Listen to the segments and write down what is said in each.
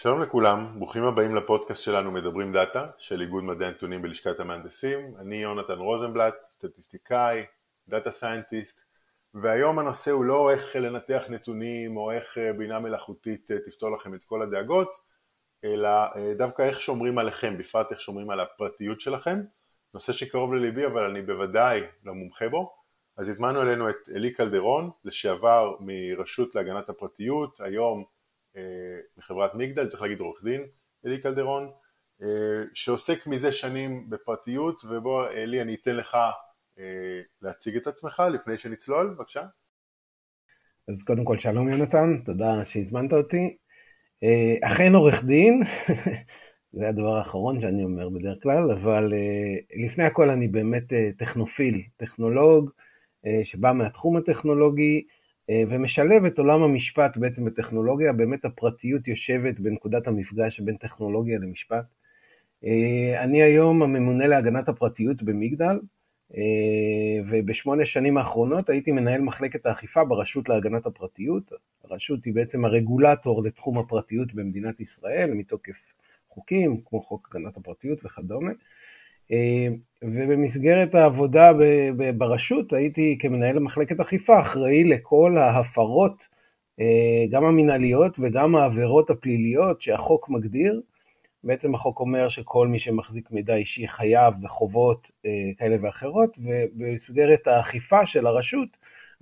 שלום לכולם, ברוכים הבאים לפודקאסט שלנו מדברים דאטה של איגוד מדעי הנתונים בלשכת המהנדסים. אני יונתן רוזנבלט, סטטיסטיקאי, data scientist, והיום הנושא הוא לא איך לנתח נתונים או איך בינה מלאכותית תפתור לכם את כל הדאגות, אלא דווקא איך שומרים עליכם, בפרט איך שומרים על הפרטיות שלכם. נושא שקרוב לליבי אבל אני בוודאי לא מומחה בו. אז הזמנו אלינו את אלי קלדרון, לשעבר מרשות להגנת הפרטיות, היום מחברת מגדל, צריך להגיד עורך דין, אלי קלדרון, שעוסק מזה שנים בפרטיות, ובוא אלי אני אתן לך להציג את עצמך לפני שנצלול, בבקשה. אז קודם כל שלום יונתן, תודה שהזמנת אותי. אכן עורך דין, זה הדבר האחרון שאני אומר בדרך כלל, אבל לפני הכל אני באמת טכנופיל, טכנולוג, שבא מהתחום הטכנולוגי, אה, ומשלב את עולם המשפט בעצם בטכנולוגיה, באמת הפרטיות יושבת בנקודת המפגש בין טכנולוגיה למשפט. אה, אני היום הממונה להגנת הפרטיות במגדל, אה, ובשמונה שנים האחרונות הייתי מנהל מחלקת האכיפה ברשות להגנת הפרטיות. הרשות היא בעצם הרגולטור לתחום הפרטיות במדינת ישראל, מתוקף חוקים כמו חוק הגנת הפרטיות וכדומה. אה, ובמסגרת העבודה ברשות הייתי כמנהל מחלקת אכיפה אחראי לכל ההפרות, אה, גם המנהליות וגם העבירות הפליליות שהחוק מגדיר. בעצם החוק אומר שכל מי שמחזיק מידע אישי חייב בחובות אה, כאלה ואחרות, ובמסגרת האכיפה של הרשות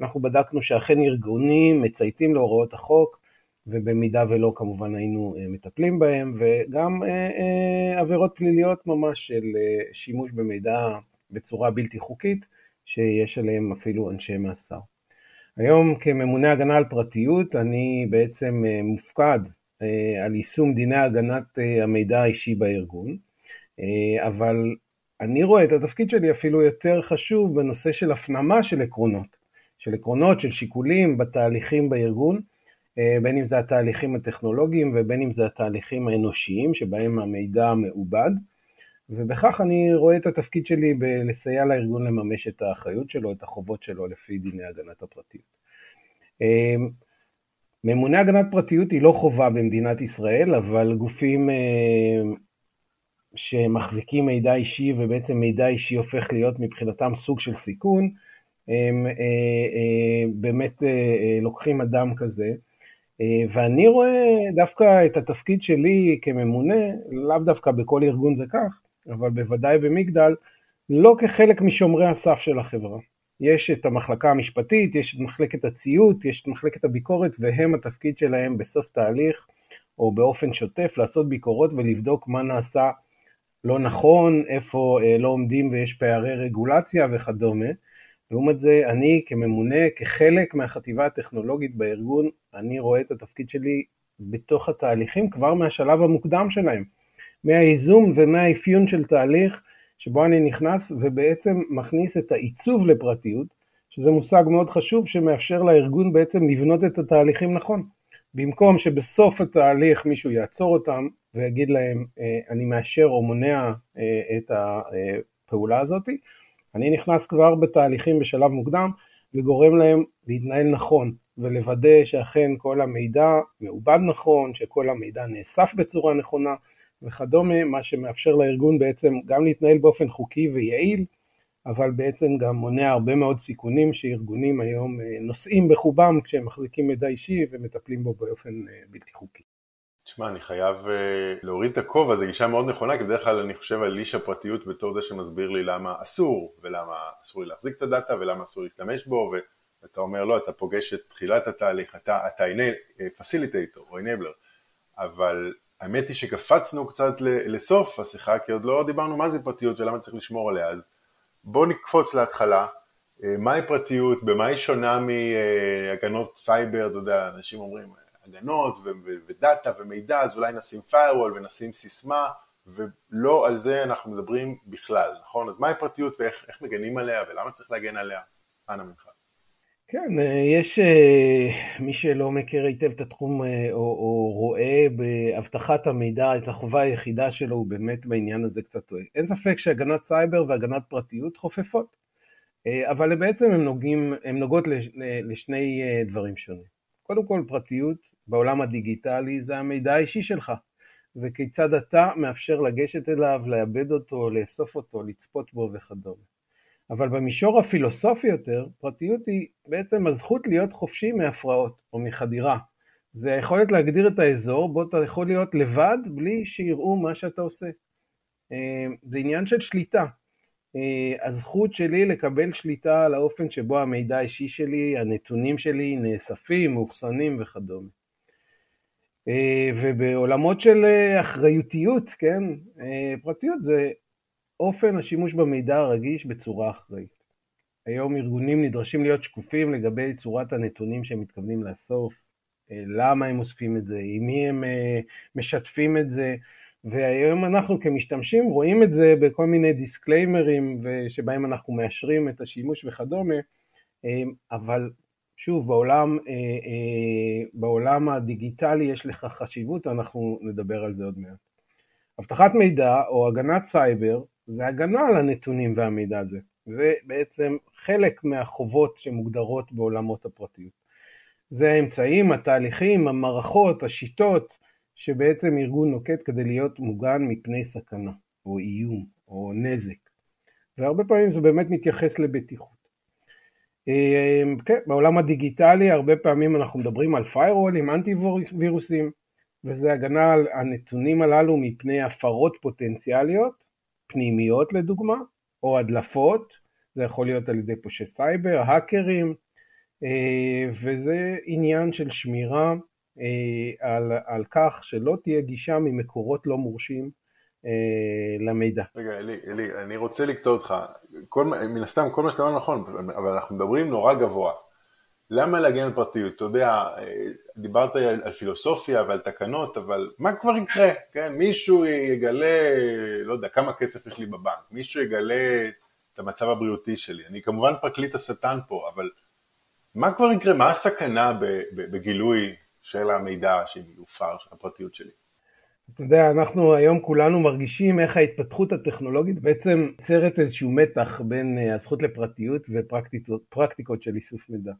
אנחנו בדקנו שאכן ארגונים מצייתים להוראות החוק, ובמידה ולא כמובן היינו אה, מטפלים בהם, וגם אה, אה, עבירות פליליות ממש של שימוש במידע בצורה בלתי חוקית, שיש עליהם אפילו אנשי מאסר. היום כממונה הגנה על פרטיות אני בעצם מופקד על יישום דיני הגנת המידע האישי בארגון, אבל אני רואה את התפקיד שלי אפילו יותר חשוב בנושא של הפנמה של עקרונות, של עקרונות, של שיקולים בתהליכים בארגון, בין אם זה התהליכים הטכנולוגיים ובין אם זה התהליכים האנושיים שבהם המידע מעובד, ובכך אני רואה את התפקיד שלי בלסייע לארגון לממש את האחריות שלו, את החובות שלו לפי דיני הגנת הפרטיות. אה, ממונה הגנת פרטיות היא לא חובה במדינת ישראל, אבל גופים אה, שמחזיקים מידע אישי ובעצם מידע אישי הופך להיות מבחינתם סוג של סיכון, הם באמת לוקחים אדם כזה אה, ואני רואה דווקא את התפקיד שלי כממונה, לאו דווקא בכל ארגון זה כך, אבל בוודאי במגדל, לא כחלק משומרי הסף של החברה. יש את המחלקה המשפטית, יש את מחלקת הציות, יש את מחלקת הביקורת, והם התפקיד שלהם בסוף תהליך או באופן שוטף לעשות ביקורות ולבדוק מה נעשה לא נכון, איפה אה, לא עומדים ויש פערי רגולציה וכדומה. לעומת זה, אני כממונה, כחלק מהחטיבה הטכנולוגית בארגון, אני רואה את התפקיד שלי בתוך התהליכים כבר מהשלב המוקדם שלהם, מהייזום ומהאפיון של תהליך שבו אני נכנס ובעצם מכניס את העיצוב לפרטיות, שזה מושג מאוד חשוב שמאפשר לארגון בעצם לבנות את התהליכים נכון. במקום שבסוף התהליך מישהו יעצור אותם ויגיד להם אה, אני מאשר או מונע אה, את הפעולה הזאתי, אני נכנס כבר בתהליכים בשלב מוקדם וגורם להם להתנהל נכון ולוודא שאכן כל המידע מעובד נכון, שכל המידע נאסף בצורה נכונה וכדומה, מה שמאפשר לארגון בעצם גם להתנהל באופן חוקי ויעיל, אבל בעצם גם מונע הרבה מאוד סיכונים שארגונים היום אה, נושאים בחובם כשהם מחזיקים מידע אישי ומטפלים בו באופן אה, בלתי חוקי. תשמע, אני חייב uh, להוריד את הכובע, זו גישה מאוד נכונה, כי בדרך כלל אני חושב על איש הפרטיות בתור זה שמסביר לי למה אסור, ולמה אסור לי להחזיק את הדאטה, ולמה אסור להשתמש בו, ואתה אומר לא, אתה פוגש את תחילת התהליך, אתה, אתה facilitator או enabler, אבל האמת היא שקפצנו קצת לסוף השיחה, כי עוד לא דיברנו מה זה פרטיות ולמה צריך לשמור עליה, אז בואו נקפוץ להתחלה, אה, מהי פרטיות, במה היא שונה מהגנות סייבר, אתה יודע, אנשים אומרים הגנות ודאטה ומידע, אז אולי נשים firewall ונשים סיסמה, ולא על זה אנחנו מדברים בכלל, נכון? אז מהי פרטיות ואיך מגנים עליה ולמה צריך להגן עליה? אנא ממך. כן, אה, יש אה, מי שלא מכיר היטב את התחום אה, או, או רואה באבטחת המידע את החובה היחידה שלו, הוא באמת בעניין הזה קצת טועה. אין ספק שהגנת סייבר והגנת פרטיות חופפות, אבל בעצם הן נוגעות לשני דברים שונים. קודם כל פרטיות בעולם הדיגיטלי זה המידע האישי שלך, וכיצד אתה מאפשר לגשת אליו, לאבד אותו, לאסוף אותו, לצפות בו וכדומה. אבל במישור הפילוסופי יותר, פרטיות היא בעצם הזכות להיות חופשי מהפרעות או מחדירה. זה היכולת להגדיר את האזור בו אתה יכול להיות לבד בלי שיראו מה שאתה עושה. אה, זה עניין של שליטה. אה, הזכות שלי לקבל שליטה על האופן שבו המידע האישי שלי, הנתונים שלי נאספים, מאוחסנים וכדומה. אה, ובעולמות של אחריותיות, כן, פרטיות זה אופן השימוש במידע הרגיש בצורה אחראית. היום ארגונים נדרשים להיות שקופים לגבי צורת הנתונים שהם מתכוונים לאסוף, למה הם אוספים את זה, עם מי הם משתפים את זה, והיום אנחנו כמשתמשים רואים את זה בכל מיני דיסקליימרים שבהם אנחנו מאשרים את השימוש וכדומה, אבל שוב, בעולם, אה, אה, בעולם הדיגיטלי יש לך חשיבות, אנחנו נדבר על זה עוד מעט. אבטחת מידע או הגנת סייבר זה הגנה על הנתונים והמידע הזה. זה בעצם חלק מהחובות שמוגדרות בעולמות הפרטיות. זה האמצעים, התהליכים, המערכות, השיטות, שבעצם ארגון נוקט כדי להיות מוגן מפני סכנה, או איום, או נזק. והרבה פעמים זה באמת מתייחס לבטיחות. אמ, כן, בעולם הדיגיטלי הרבה פעמים אנחנו מדברים על firewallים, אנטי וירוסים, וזה הגנה על הנתונים הללו מפני הפרות פוטנציאליות, פנימיות לדוגמה, או הדלפות, זה יכול להיות על ידי פושעי סייבר, האקרים, אה, וזה עניין של שמירה אה, על, על כך שלא תהיה גישה ממקורות לא מורשים למידע. רגע, אלי, אלי, אני רוצה לקטוע אותך. כל, מן הסתם, כל מה שאתה אומר נכון, אבל אנחנו מדברים נורא גבוה. למה להגן על פרטיות? אתה יודע, אה, דיברת על פילוסופיה ועל תקנות, אבל מה כבר יקרה? כן? מישהו יגלה, לא יודע, כמה כסף יש לי בבנק, מישהו יגלה את המצב הבריאותי שלי. אני כמובן פרקליט השטן פה, אבל מה כבר יקרה? מה הסכנה בגילוי של המידע שיופר, של הפרטיות שלי. אז אתה יודע, אנחנו היום כולנו מרגישים איך ההתפתחות הטכנולוגית בעצם יוצרת איזשהו מתח בין אה, הזכות לפרטיות ופרקטיקות של איסוף מידע.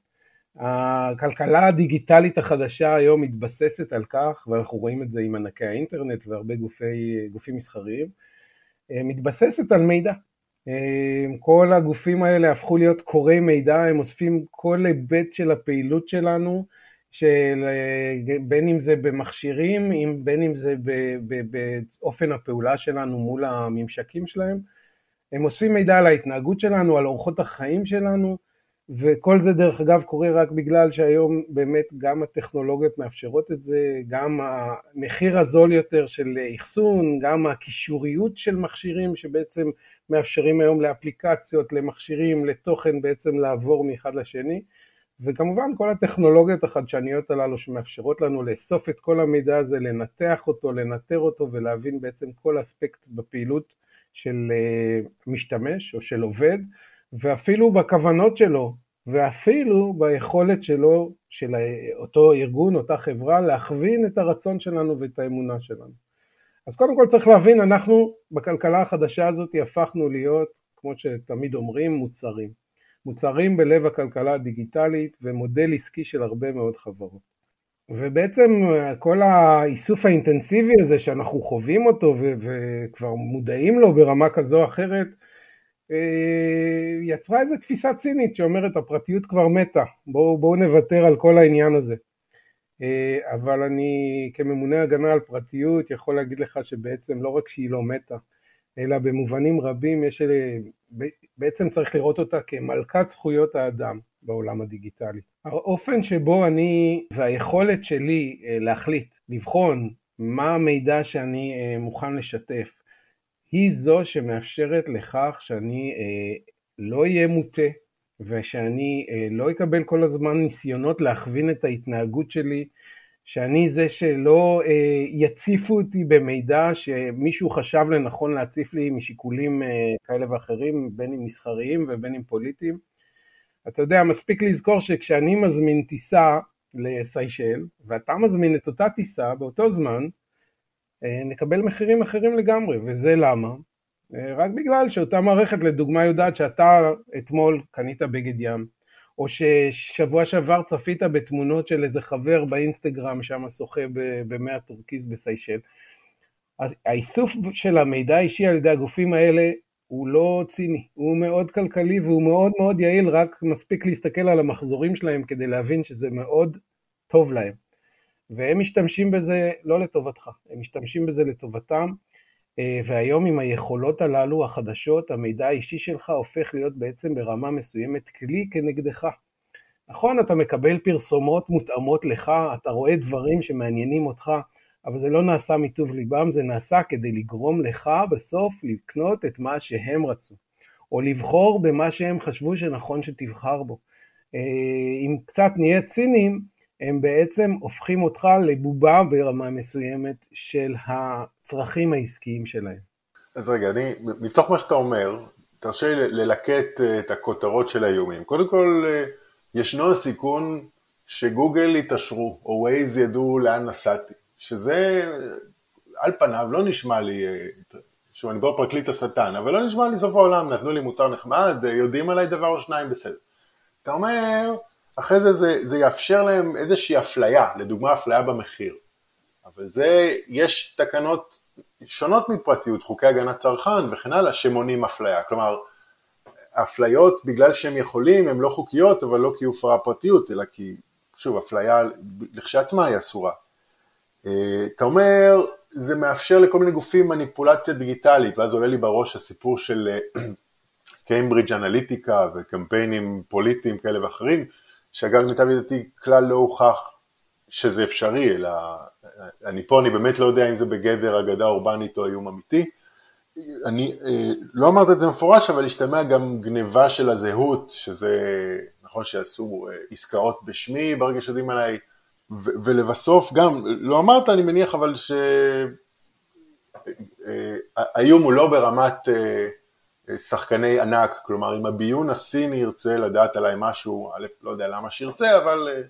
הכלכלה הדיגיטלית החדשה היום מתבססת על כך, ואנחנו רואים את זה עם ענקי האינטרנט והרבה גופי, גופים מסחריים, אה, מתבססת על מידע. אה, כל הגופים האלה הפכו להיות קוראי מידע, הם אוספים כל היבט של הפעילות שלנו, של אה, בין אם זה במכשירים, בין אם זה באופן הפעולה שלנו מול הממשקים שלהם. הם אוספים מידע על ההתנהגות שלנו, על אורחות החיים שלנו, וכל זה דרך אגב קורה רק בגלל שהיום באמת גם הטכנולוגיות מאפשרות את זה, גם המחיר הזול יותר של אחסון, גם הקישוריות של מכשירים שבעצם מאפשרים היום לאפליקציות, למכשירים, לתוכן בעצם לעבור מאחד לשני. וכמובן כל הטכנולוגיות החדשניות הללו שמאפשרות לנו לאסוף את כל המידע הזה, לנתח אותו, לנטר אותו ולהבין בעצם כל אספקט בפעילות של אה, משתמש או של עובד, ואפילו בכוונות שלו, ואפילו ביכולת שלו, של אותו ארגון, אותה חברה, להכווין את הרצון שלנו ואת האמונה שלנו. אז קודם כל צריך להבין, אנחנו בכלכלה החדשה הזאת הפכנו להיות, כמו שתמיד אומרים, מוצרים. מוצרים בלב הכלכלה הדיגיטלית ומודל עסקי של הרבה מאוד חברות. ובעצם כל האיסוף האינטנסיבי הזה שאנחנו חווים אותו ו- וכבר מודעים לו ברמה כזו או אחרת, אה, יצרה איזו תפיסה צינית שאומרת הפרטיות כבר מתה, בואו בוא נוותר על כל העניין הזה. אה, אבל אני כממונה הגנה על פרטיות יכול להגיד לך שבעצם לא רק שהיא לא מתה, אלא במובנים רבים יש, אה, בעצם צריך לראות אותה כמלכת זכויות האדם בעולם הדיגיטלי. האופן שבו אני והיכולת שלי אה, להחליט, לבחון מה המידע שאני אה, מוכן לשתף, היא זו שמאפשרת לכך שאני לא אהיה מוטה ושאני לא אקבל כל הזמן ניסיונות להכווין את ההתנהגות שלי שאני זה שלא אה, יציפו אותי במידע שמישהו חשב לנכון להציף לי משיקולים אה, כאלה ואחרים, בין אם מסחריים ובין אם פוליטיים. אתה יודע, מספיק לזכור שכשאני מזמין טיסה לסיישל, ואתה מזמין את אותה טיסה באותו זמן, אה, נקבל מחירים אחרים לגמרי, וזה למה? רק בגלל שאותה מערכת לדוגמה יודעת שאתה אתמול קנית בגד ים, או ששבוע שעבר צפית בתמונות של איזה חבר באינסטגרם שם שוחה במי הטורקיז בסיישל. אז האיסוף של המידע האישי על ידי הגופים האלה הוא לא ציני, הוא מאוד כלכלי והוא מאוד מאוד יעיל, רק מספיק להסתכל על המחזורים שלהם כדי להבין שזה מאוד טוב להם. והם משתמשים בזה לא לטובתך, הם משתמשים בזה לטובתם, והיום עם היכולות הללו החדשות, המידע האישי שלך הופך להיות בעצם ברמה מסוימת כלי כנגדך. נכון, אתה מקבל פרסומות מותאמות לך, אתה רואה דברים שמעניינים אותך, אבל זה לא נעשה מטוב ליבם, זה נעשה כדי לגרום לך בסוף לקנות את מה שהם רצו, או לבחור במה שהם חשבו שנכון שתבחר בו. אה, אם קצת נהיה ציניים, הם בעצם הופכים אותך לבובה ברמה מסוימת של הצרכים העסקיים שלהם. אז רגע, אני, מתוך מה שאתה אומר, תרשה לי ללקט אה, את הכותרות של האיומים. קודם כל, אה, ישנו הסיכון שגוגל יתעשרו, או ווייז ידעו לאן נסעתי, שזה על פניו לא נשמע לי, אה, שוב, אני כבר פרקליט השטן, אבל לא נשמע לי סוף העולם, נתנו לי מוצר נחמד, יודעים עליי דבר או שניים, בסדר. אתה אומר, אחרי זה, זה זה יאפשר להם איזושהי אפליה, לדוגמה אפליה במחיר. אבל זה, יש תקנות שונות מפרטיות, חוקי הגנת צרכן וכן הלאה, שמונים אפליה. כלומר, אפליות בגלל שהם יכולים, הן לא חוקיות, אבל לא כי הופרה פרטיות, אלא כי, שוב, אפליה לכשעצמה היא אסורה. אה, אתה אומר, זה מאפשר לכל מיני גופים מניפולציה דיגיטלית, ואז עולה לי בראש הסיפור של קיימברידג' אנליטיקה וקמפיינים פוליטיים כאלה ואחרים, שאגב למיטב ידיעתי כלל לא הוכח שזה אפשרי, אלא אני פה, אני באמת לא יודע אם זה בגדר אגדה אורבנית או איום אמיתי. אני אה, לא אמרת את זה מפורש, אבל השתמע גם גניבה של הזהות, שזה נכון שעשו אה, עסקאות בשמי ברגע שיודעים עליי, ולבסוף גם, לא אמרת אני מניח, אבל שהאיום אה, הוא לא ברמת שחקני ענק, כלומר אם הביון הסיני ירצה לדעת עליי משהו, א', לא יודע למה שירצה, אבל אה,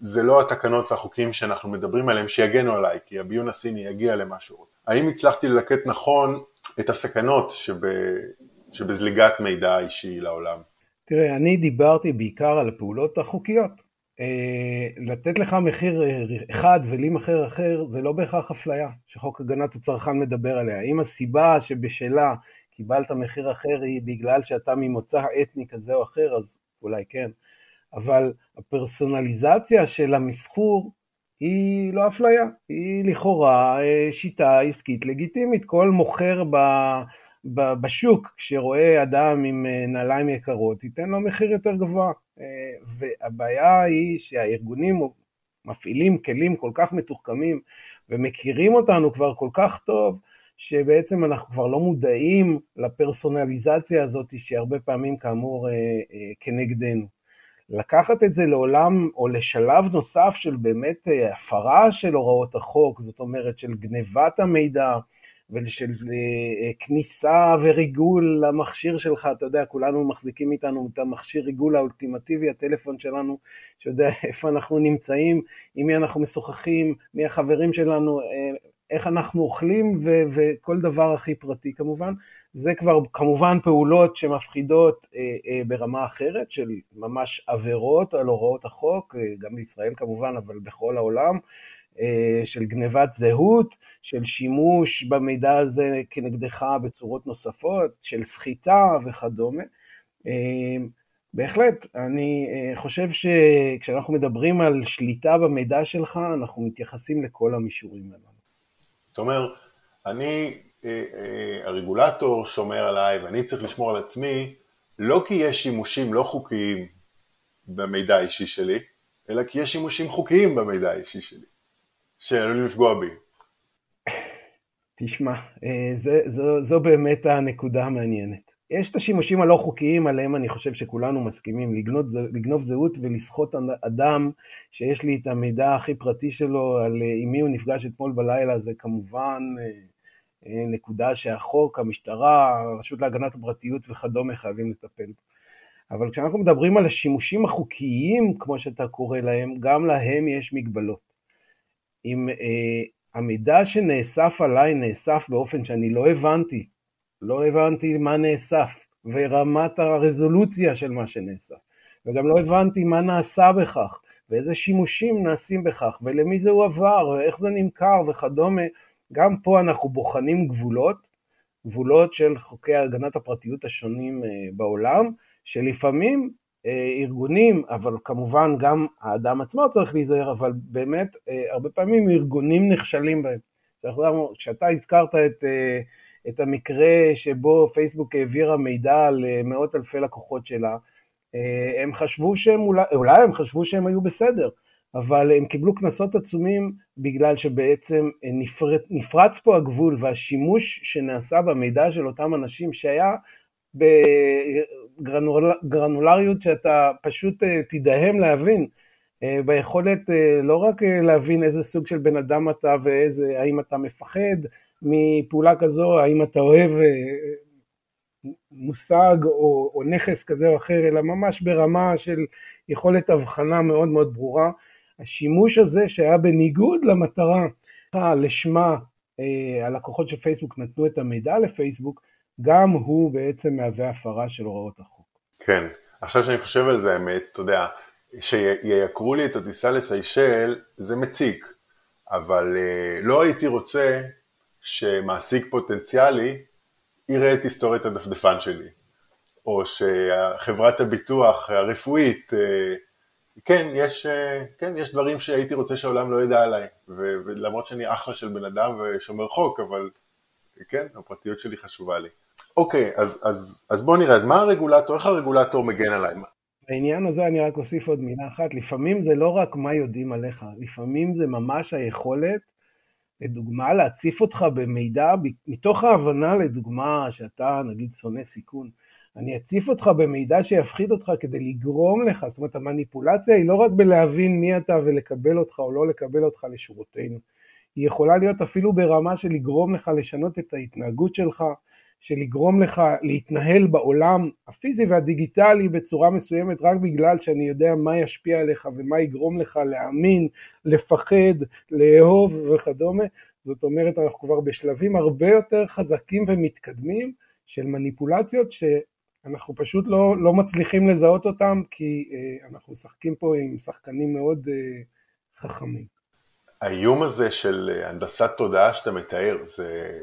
זה לא התקנות והחוקים שאנחנו מדברים עליהם שיגנו עליי, כי הביון הסיני יגיע למשהו. האם הצלחתי ללקט נכון את הסכנות שב, שבזליגת מידע אישי לעולם? תראה, אני דיברתי בעיקר על הפעולות החוקיות. אה, לתת לך מחיר אה, אחד ולי מחיר אחר זה לא בהכרח אפליה שחוק הגנת הצרכן מדבר עליה. אם הסיבה שבשלה קיבלת מחיר אחר היא בגלל שאתה ממוצא אתני כזה או אחר, אז אולי כן. אבל הפרסונליזציה של המסחור היא לא אפליה, היא לכאורה אה, שיטה עסקית לגיטימית. כל מוכר ב, ב, בשוק שרואה אדם עם אה, נעליים יקרות, ייתן לו מחיר יותר גבוה. אה, והבעיה היא שהארגונים מפעילים כלים כל כך מתוחכמים ומכירים אותנו כבר כל כך טוב, שבעצם אנחנו כבר לא מודעים לפרסונליזציה הזאת שהרבה פעמים כאמור אה, אה, כנגדנו. לקחת את זה לעולם או לשלב נוסף של באמת אה, הפרה של הוראות החוק, זאת אומרת של גנבת המידע ושל כניסה וריגול למכשיר שלך, אתה יודע, כולנו מחזיקים איתנו את המכשיר ריגול האולטימטיבי, הטלפון שלנו, שיודע איפה אנחנו נמצאים, עם מי אנחנו משוחחים, מי החברים שלנו, איך אנחנו אוכלים ו- וכל דבר הכי פרטי כמובן. זה כבר כמובן פעולות שמפחידות אה, אה, ברמה אחרת של ממש עבירות על הוראות החוק, אה, גם בישראל כמובן, אבל בכל העולם, אה, של גנבת זהות, של שימוש במידע הזה כנגדך בצורות נוספות, של סחיטה וכדומה. אה, בהחלט, אני אה, חושב שכשאנחנו מדברים על שליטה במידע שלך, אנחנו מתייחסים לכל המישורים האלה. זאת אומרת, אני, אה, אה, הרגולטור שומר עליי ואני צריך לשמור על עצמי, לא כי יש שימושים לא חוקיים במידע האישי שלי, אלא כי יש שימושים חוקיים במידע האישי שלי, שעלולים לפגוע בי. תשמע, אה, זה, זו, זו באמת הנקודה המעניינת. יש את השימושים הלא חוקיים עליהם אני חושב שכולנו מסכימים, לגנוב, לגנוב זהות ולסחוט אדם שיש לי את המידע הכי פרטי שלו על אה, עם מי הוא נפגש אתמול בלילה, זה כמובן אה, אה, נקודה שהחוק, המשטרה, הרשות להגנת הפרטיות וכדומה חייבים לטפל אבל כשאנחנו מדברים על השימושים החוקיים, כמו שאתה קורא להם, גם להם יש מגבלות. אם אה, המידע שנאסף עליי נאסף באופן שאני לא הבנתי לא הבנתי מה נאסף ורמת הרזולוציה של מה שנאסף. וגם לא הבנתי מה נעשה בכך, ואיזה שימושים נעשים בכך, ולמי זה הועבר, ואיך זה נמכר וכדומה. גם פה אנחנו בוחנים גבולות, גבולות של חוקי הגנת הפרטיות השונים אה, בעולם, שלפעמים אה, ארגונים, אבל כמובן גם האדם עצמו צריך להיזהר, אבל באמת אה, הרבה פעמים ארגונים נכשלים בהם. כשאתה הזכרת את, את המקרה שבו פייסבוק העבירה מידע על מאות אלפי לקוחות שלה, הם חשבו שהם אולי, אולי הם חשבו שהם היו בסדר, אבל הם קיבלו קנסות עצומים בגלל שבעצם נפרץ, נפרץ פה הגבול והשימוש שנעשה במידע של אותם אנשים שהיה בגרנולריות שאתה פשוט אה, תדהם להבין, אה, ביכולת אה, לא רק להבין איזה סוג של בן אדם אתה ואיזה, האם אתה מפחד מפעולה כזו, האם אתה אוהב מושג או, או נכס כזה או אחר, אלא ממש ברמה של יכולת הבחנה מאוד מאוד ברורה. השימוש הזה שהיה בניגוד למטרה לשמה הלקוחות של פייסבוק נתנו את המידע לפייסבוק, גם הוא בעצם מהווה הפרה של הוראות החוק. כן, עכשיו שאני חושב על זה האמת, אתה יודע, שייקרו לי את הטיסה לסיישל זה מציק, אבל אה, לא הייתי רוצה שמעסיק פוטנציאלי יראה את היסטוריית הדפדפן שלי, או שחברת הביטוח הרפואית, אה, כן יש, אה, כן, יש דברים שהייתי רוצה שהעולם לא ידע עליי, ולמרות שאני אחלה של בן אדם ושומר חוק, אבל כן, הפרטיות שלי חשובה לי. אוקיי, אז, אז, אז בוא נראה, אז מה הרגולטור, איך הרגולטור מגן עליי? בעניין הזה אני רק אוסיף עוד מילה אחת, לפעמים זה לא רק מה יודעים עליך, לפעמים זה ממש היכולת, לדוגמה, להציף אותך במידע, מתוך ההבנה לדוגמה שאתה נגיד שונא סיכון, אני אציף אותך במידע שיפחיד אותך כדי לגרום לך, זאת אומרת המניפולציה היא לא רק בלהבין מי אתה ולקבל אותך או לא לקבל אותך לשורותינו, היא יכולה להיות אפילו ברמה של לגרום לך לשנות את ההתנהגות שלך, של לגרום לך להתנהל בעולם הפיזי והדיגיטלי בצורה מסוימת רק בגלל שאני יודע מה ישפיע עליך ומה יגרום לך להאמין, לפחד, לאהוב וכדומה. זאת אומרת, אנחנו כבר בשלבים הרבה יותר חזקים ומתקדמים של מניפולציות שאנחנו פשוט לא, לא מצליחים לזהות אותם כי אה, אנחנו משחקים פה עם שחקנים מאוד אה, חכמים. האיום הזה של הנדסת תודעה שאתה מתאר, זה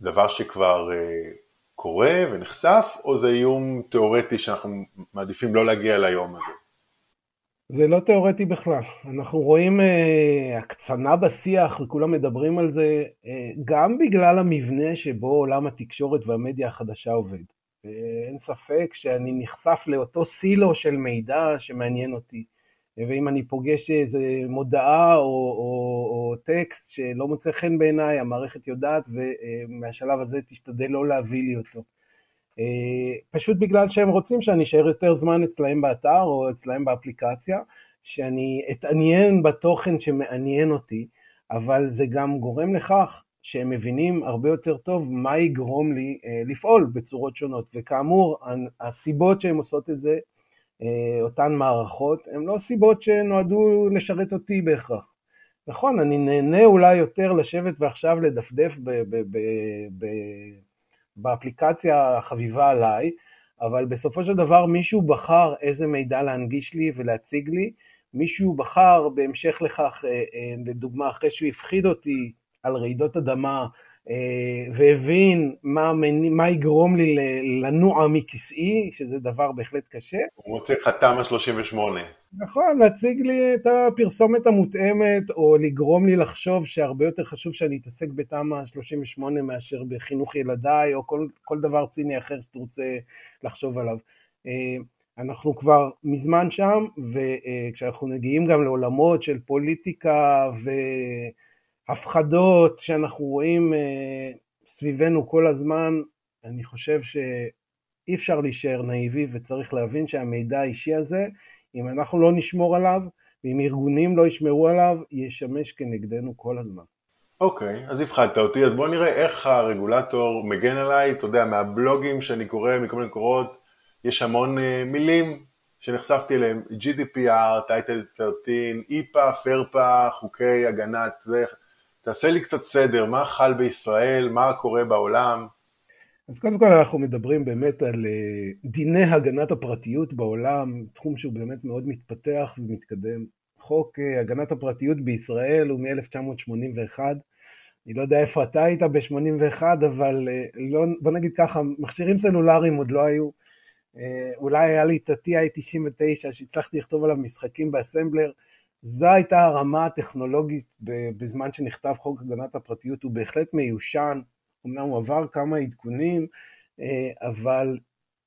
דבר שכבר אה, קורה ונחשף, או זה איום תיאורטי שאנחנו מעדיפים לא להגיע ליום הזה? זה לא תיאורטי בכלל. אנחנו רואים אה, הקצנה בשיח וכולם מדברים על זה, אה, גם בגלל המבנה שבו עולם התקשורת והמדיה החדשה עובד. אה, אין ספק שאני נחשף לאותו סילו של מידע שמעניין אותי. ואם אני פוגש איזה מודעה או, או, או טקסט שלא מוצא חן בעיניי, המערכת יודעת, ומהשלב הזה תשתדל לא להביא לי אותו. אה, פשוט בגלל שהם רוצים שאני אשאר יותר זמן אצלהם באתר או אצלהם באפליקציה, שאני אתעניין בתוכן שמעניין אותי, אבל זה גם גורם לכך שהם מבינים הרבה יותר טוב מה יגרום לי אה, לפעול בצורות שונות. וכאמור, הסיבות שהם עושות את זה אותן מערכות, הן לא סיבות שנועדו לשרת אותי בהכרח. נכון, אני נהנה אולי יותר לשבת ועכשיו לדפדף ב- ב- ב- באפליקציה החביבה עליי, אבל בסופו של דבר מישהו בחר איזה מידע להנגיש לי ולהציג לי, מישהו בחר בהמשך לכך, אה, אה, לדוגמה, אחרי שהוא הפחיד אותי על רעידות אדמה, אה, והבין מה, מה יגרום לי לנוע מכיסאי, שזה דבר בהחלט קשה. הוא מוצא לך תמ"א 38. נכון, להציג לי את הפרסומת המותאמת, או לגרום לי לחשוב שהרבה יותר חשוב שאני אתעסק בתמ"א 38 מאשר בחינוך ילדיי, או כל, כל דבר ציני אחר שאתה רוצה לחשוב עליו. אה, אנחנו כבר מזמן שם, וכשאנחנו מגיעים גם לעולמות של פוליטיקה ו... הפחדות שאנחנו רואים אה, סביבנו כל הזמן, אני חושב שאי אפשר להישאר נאיבי וצריך להבין שהמידע האישי הזה, אם אנחנו לא נשמור עליו ואם ארגונים לא ישמרו עליו, ישמש כנגדנו כל הזמן. אוקיי, okay, אז הפחדת אותי, אז בוא נראה איך הרגולטור מגן עליי, אתה יודע, מהבלוגים שאני קורא, מכל מיני מקורות, יש המון uh, מילים שנחשפתי אליהם, GDPR, טייטל 13, איפה, פרפה, חוקי הגנת, זה, תעשה לי קצת סדר, מה חל בישראל, מה קורה בעולם. אז קודם כל אנחנו מדברים באמת על אה, דיני הגנת הפרטיות בעולם, תחום שהוא באמת מאוד מתפתח ומתקדם. חוק אה, הגנת הפרטיות בישראל הוא מ-1981. אני לא יודע איפה אתה היית ב-81, אבל אה, לא, בוא נגיד ככה, מכשירים סלולריים עוד לא היו. אולי היה לי את ה-TI-99 שהצלחתי לכתוב עליו משחקים באסמבלר. זו הייתה הרמה הטכנולוגית בזמן שנכתב חוק הגנת הפרטיות, הוא בהחלט מיושן, אמנם הוא עבר כמה עדכונים, אה, אבל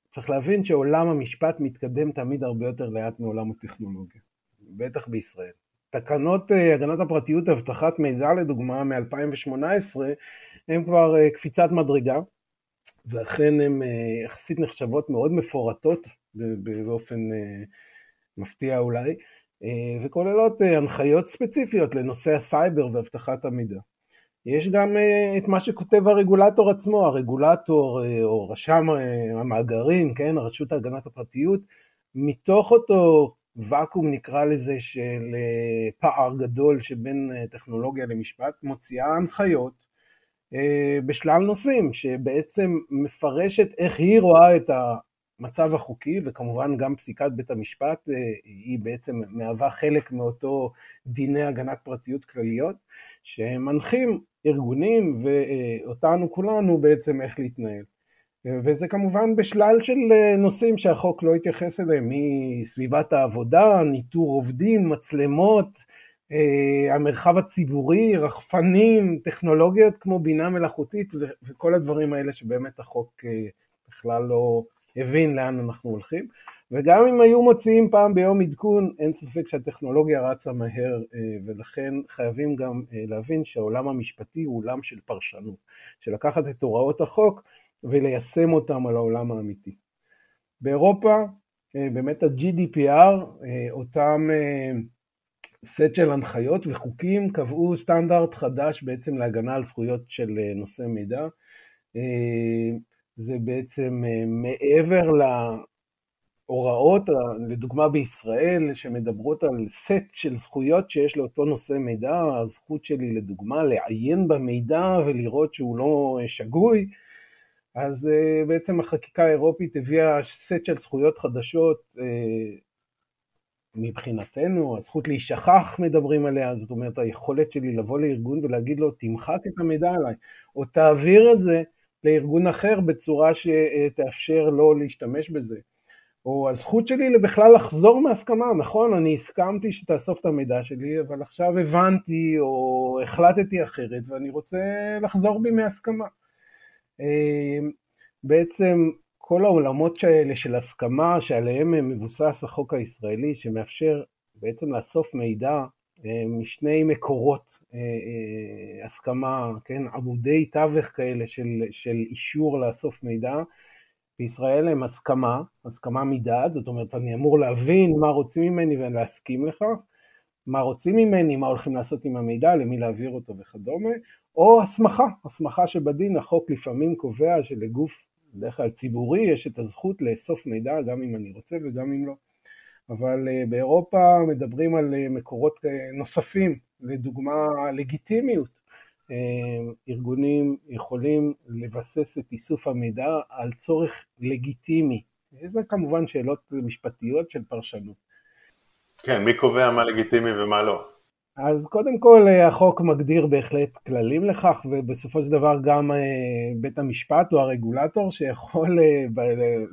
צריך להבין שעולם המשפט מתקדם תמיד הרבה יותר לאט מעולם הטכנולוגיה, בטח בישראל. תקנות אה, הגנת הפרטיות אבטחת מידע לדוגמה מ-2018 הן כבר אה, קפיצת מדרגה ואכן הן יחסית נחשבות מאוד מפורטות באופן מפתיע אולי וכוללות הנחיות ספציפיות לנושא הסייבר ואבטחת המידע. יש גם אה, את מה שכותב הרגולטור עצמו, הרגולטור אה, או רשם אה, המאגרים, כן, הרשות להגנת הפרטיות, מתוך אותו ואקום נקרא לזה של פער גדול שבין טכנולוגיה למשפט, מוציאה הנחיות בשלל נושאים, שבעצם מפרשת איך היא רואה את המצב החוקי, וכמובן גם פסיקת בית המשפט היא בעצם מהווה חלק מאותו דיני הגנת פרטיות כלליות, שמנחים ארגונים ואותנו כולנו בעצם איך להתנהל. וזה כמובן בשלל של נושאים שהחוק לא התייחס אליהם, מסביבת העבודה, ניטור עובדים, מצלמות, המרחב הציבורי, רחפנים, טכנולוגיות כמו בינה מלאכותית וכל הדברים האלה שבאמת החוק בכלל לא הבין לאן אנחנו הולכים. וגם אם היו מוציאים פעם ביום עדכון, אין ספק שהטכנולוגיה רצה מהר, אה, ולכן חייבים גם אה, להבין שהעולם המשפטי הוא עולם של פרשנות, של לקחת את הוראות החוק וליישם אותם על העולם האמיתי. באירופה, אה, באמת ה-GDPR, אותם סט של הנחיות וחוקים קבעו סטנדרט חדש בעצם להגנה על זכויות של נושא מידע. זה בעצם מעבר הוראות, לדוגמה בישראל, שמדברות על סט של זכויות שיש לאותו נושא מידע, הזכות שלי לדוגמה לעיין במידע ולראות שהוא לא שגוי, אז אה, בעצם החקיקה האירופית הביאה סט של זכויות חדשות אה, מבחינתנו, הזכות להישכח מדברים עליה, זאת אומרת היכולת שלי לבוא לארגון ולהגיד לו תמחק את המידע עליי, או תעביר את זה לארגון אחר בצורה שתאפשר לו להשתמש בזה. או הזכות שלי בכלל לחזור מהסכמה, נכון, אני הסכמתי שתאסוף את המידע שלי, אבל עכשיו הבנתי או החלטתי אחרת ואני רוצה לחזור בי מהסכמה. אמ, בעצם כל העולמות האלה של הסכמה שעליהם מבוסס החוק הישראלי, שמאפשר בעצם לאסוף מידע אה, משני מקורות אה, אה, הסכמה, כן, עמודי תווך כאלה של, של אישור לאסוף מידע, בישראל הם הסכמה, הסכמה מדעת, זאת אומרת אני אמור להבין מה רוצים ממני ולהסכים לכך, מה רוצים ממני, מה הולכים לעשות עם המידע, למי להעביר אותו וכדומה, או הסמכה, הסמכה שבדין החוק לפעמים קובע שלגוף בדרך כלל ציבורי יש את הזכות לאסוף מידע גם אם אני רוצה וגם אם לא. אבל אה, באירופה מדברים על אה, מקורות אה, נוספים, לדוגמה לגיטימיות. ארגונים יכולים לבסס את איסוף המידע על צורך לגיטימי. זה כמובן שאלות משפטיות של פרשנות. כן, מי קובע מה לגיטימי ומה לא? אז קודם כל החוק מגדיר בהחלט כללים לכך ובסופו של דבר גם בית המשפט או הרגולטור שיכול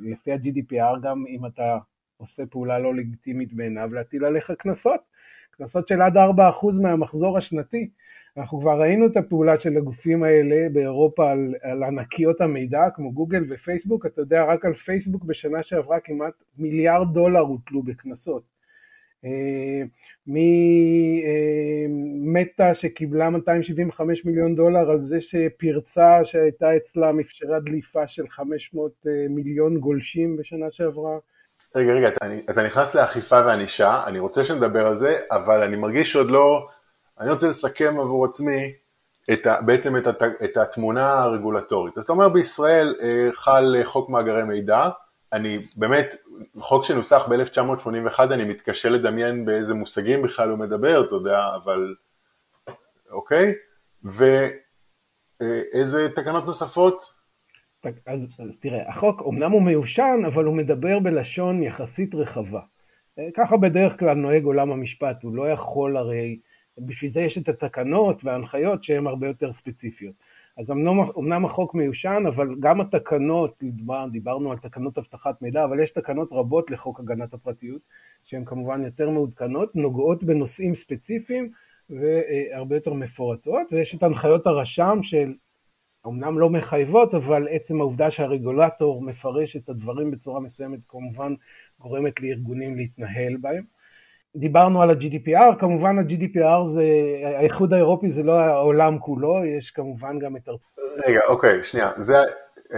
לפי ה-GDPR גם אם אתה עושה פעולה לא לגיטימית בעיניו להטיל עליך קנסות, קנסות של עד 4% מהמחזור השנתי. אנחנו כבר ראינו את הפעולה של הגופים האלה באירופה על, על ענקיות המידע כמו גוגל ופייסבוק, אתה יודע רק על פייסבוק בשנה שעברה כמעט מיליארד דולר הוטלו בקנסות. אה, ממטא אה, שקיבלה 275 מיליון דולר על זה שפרצה שהייתה אצלה אפשרה דליפה של 500 אה, מיליון גולשים בשנה שעברה. רגע, רגע, אתה, אתה נכנס לאכיפה וענישה, אני רוצה שנדבר על זה, אבל אני מרגיש שעוד לא... אני רוצה לסכם עבור עצמי את ה, בעצם את, הת, את התמונה הרגולטורית. אז אתה אומר בישראל אה, חל חוק מאגרי מידע, אני באמת, חוק שנוסח ב-1981, אני מתקשה לדמיין באיזה מושגים בכלל הוא מדבר, אתה יודע, אבל אוקיי, ואיזה תקנות נוספות? אז, אז תראה, החוק אמנם הוא מיושן, אבל הוא מדבר בלשון יחסית רחבה. אה, ככה בדרך כלל נוהג עולם המשפט, הוא לא יכול הרי, בשביל זה יש את התקנות וההנחיות שהן הרבה יותר ספציפיות. אז אמנם, החוק מיושן, אבל גם התקנות, דיברנו על תקנות אבטחת מידע, אבל יש תקנות רבות לחוק הגנת הפרטיות, שהן כמובן יותר מעודכנות, נוגעות בנושאים ספציפיים והרבה יותר מפורטות, ויש את הנחיות הרשם של אמנם לא מחייבות, אבל עצם העובדה שהרגולטור מפרש את הדברים בצורה מסוימת כמובן גורמת לארגונים להתנהל בהם. דיברנו על ה-GDPR, כמובן ה-GDPR זה, האיחוד האירופי זה לא העולם כולו, יש כמובן גם את. רגע, אוקיי, שנייה, זה,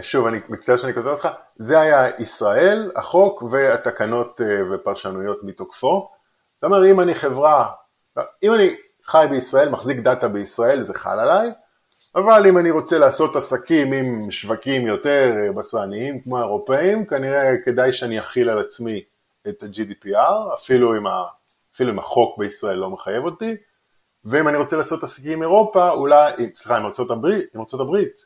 שוב, אני מצטער שאני כותב אותך, זה היה ישראל, החוק והתקנות אה, ופרשנויות מתוקפו. זאת אומרת, אם אני חברה, אם אני חי בישראל, מחזיק דאטה בישראל, זה חל עליי, אבל אם אני רוצה לעשות עסקים עם שווקים יותר אה, בשרניים כמו האירופאים, כנראה כדאי שאני אכיל על עצמי את ה-GDPR, אפילו אם, ה, אפילו אם החוק בישראל לא מחייב אותי, ואם אני רוצה לעשות עסקים עם אירופה, אולי, סליחה, עם ארצות הברית, עם ארצות הברית,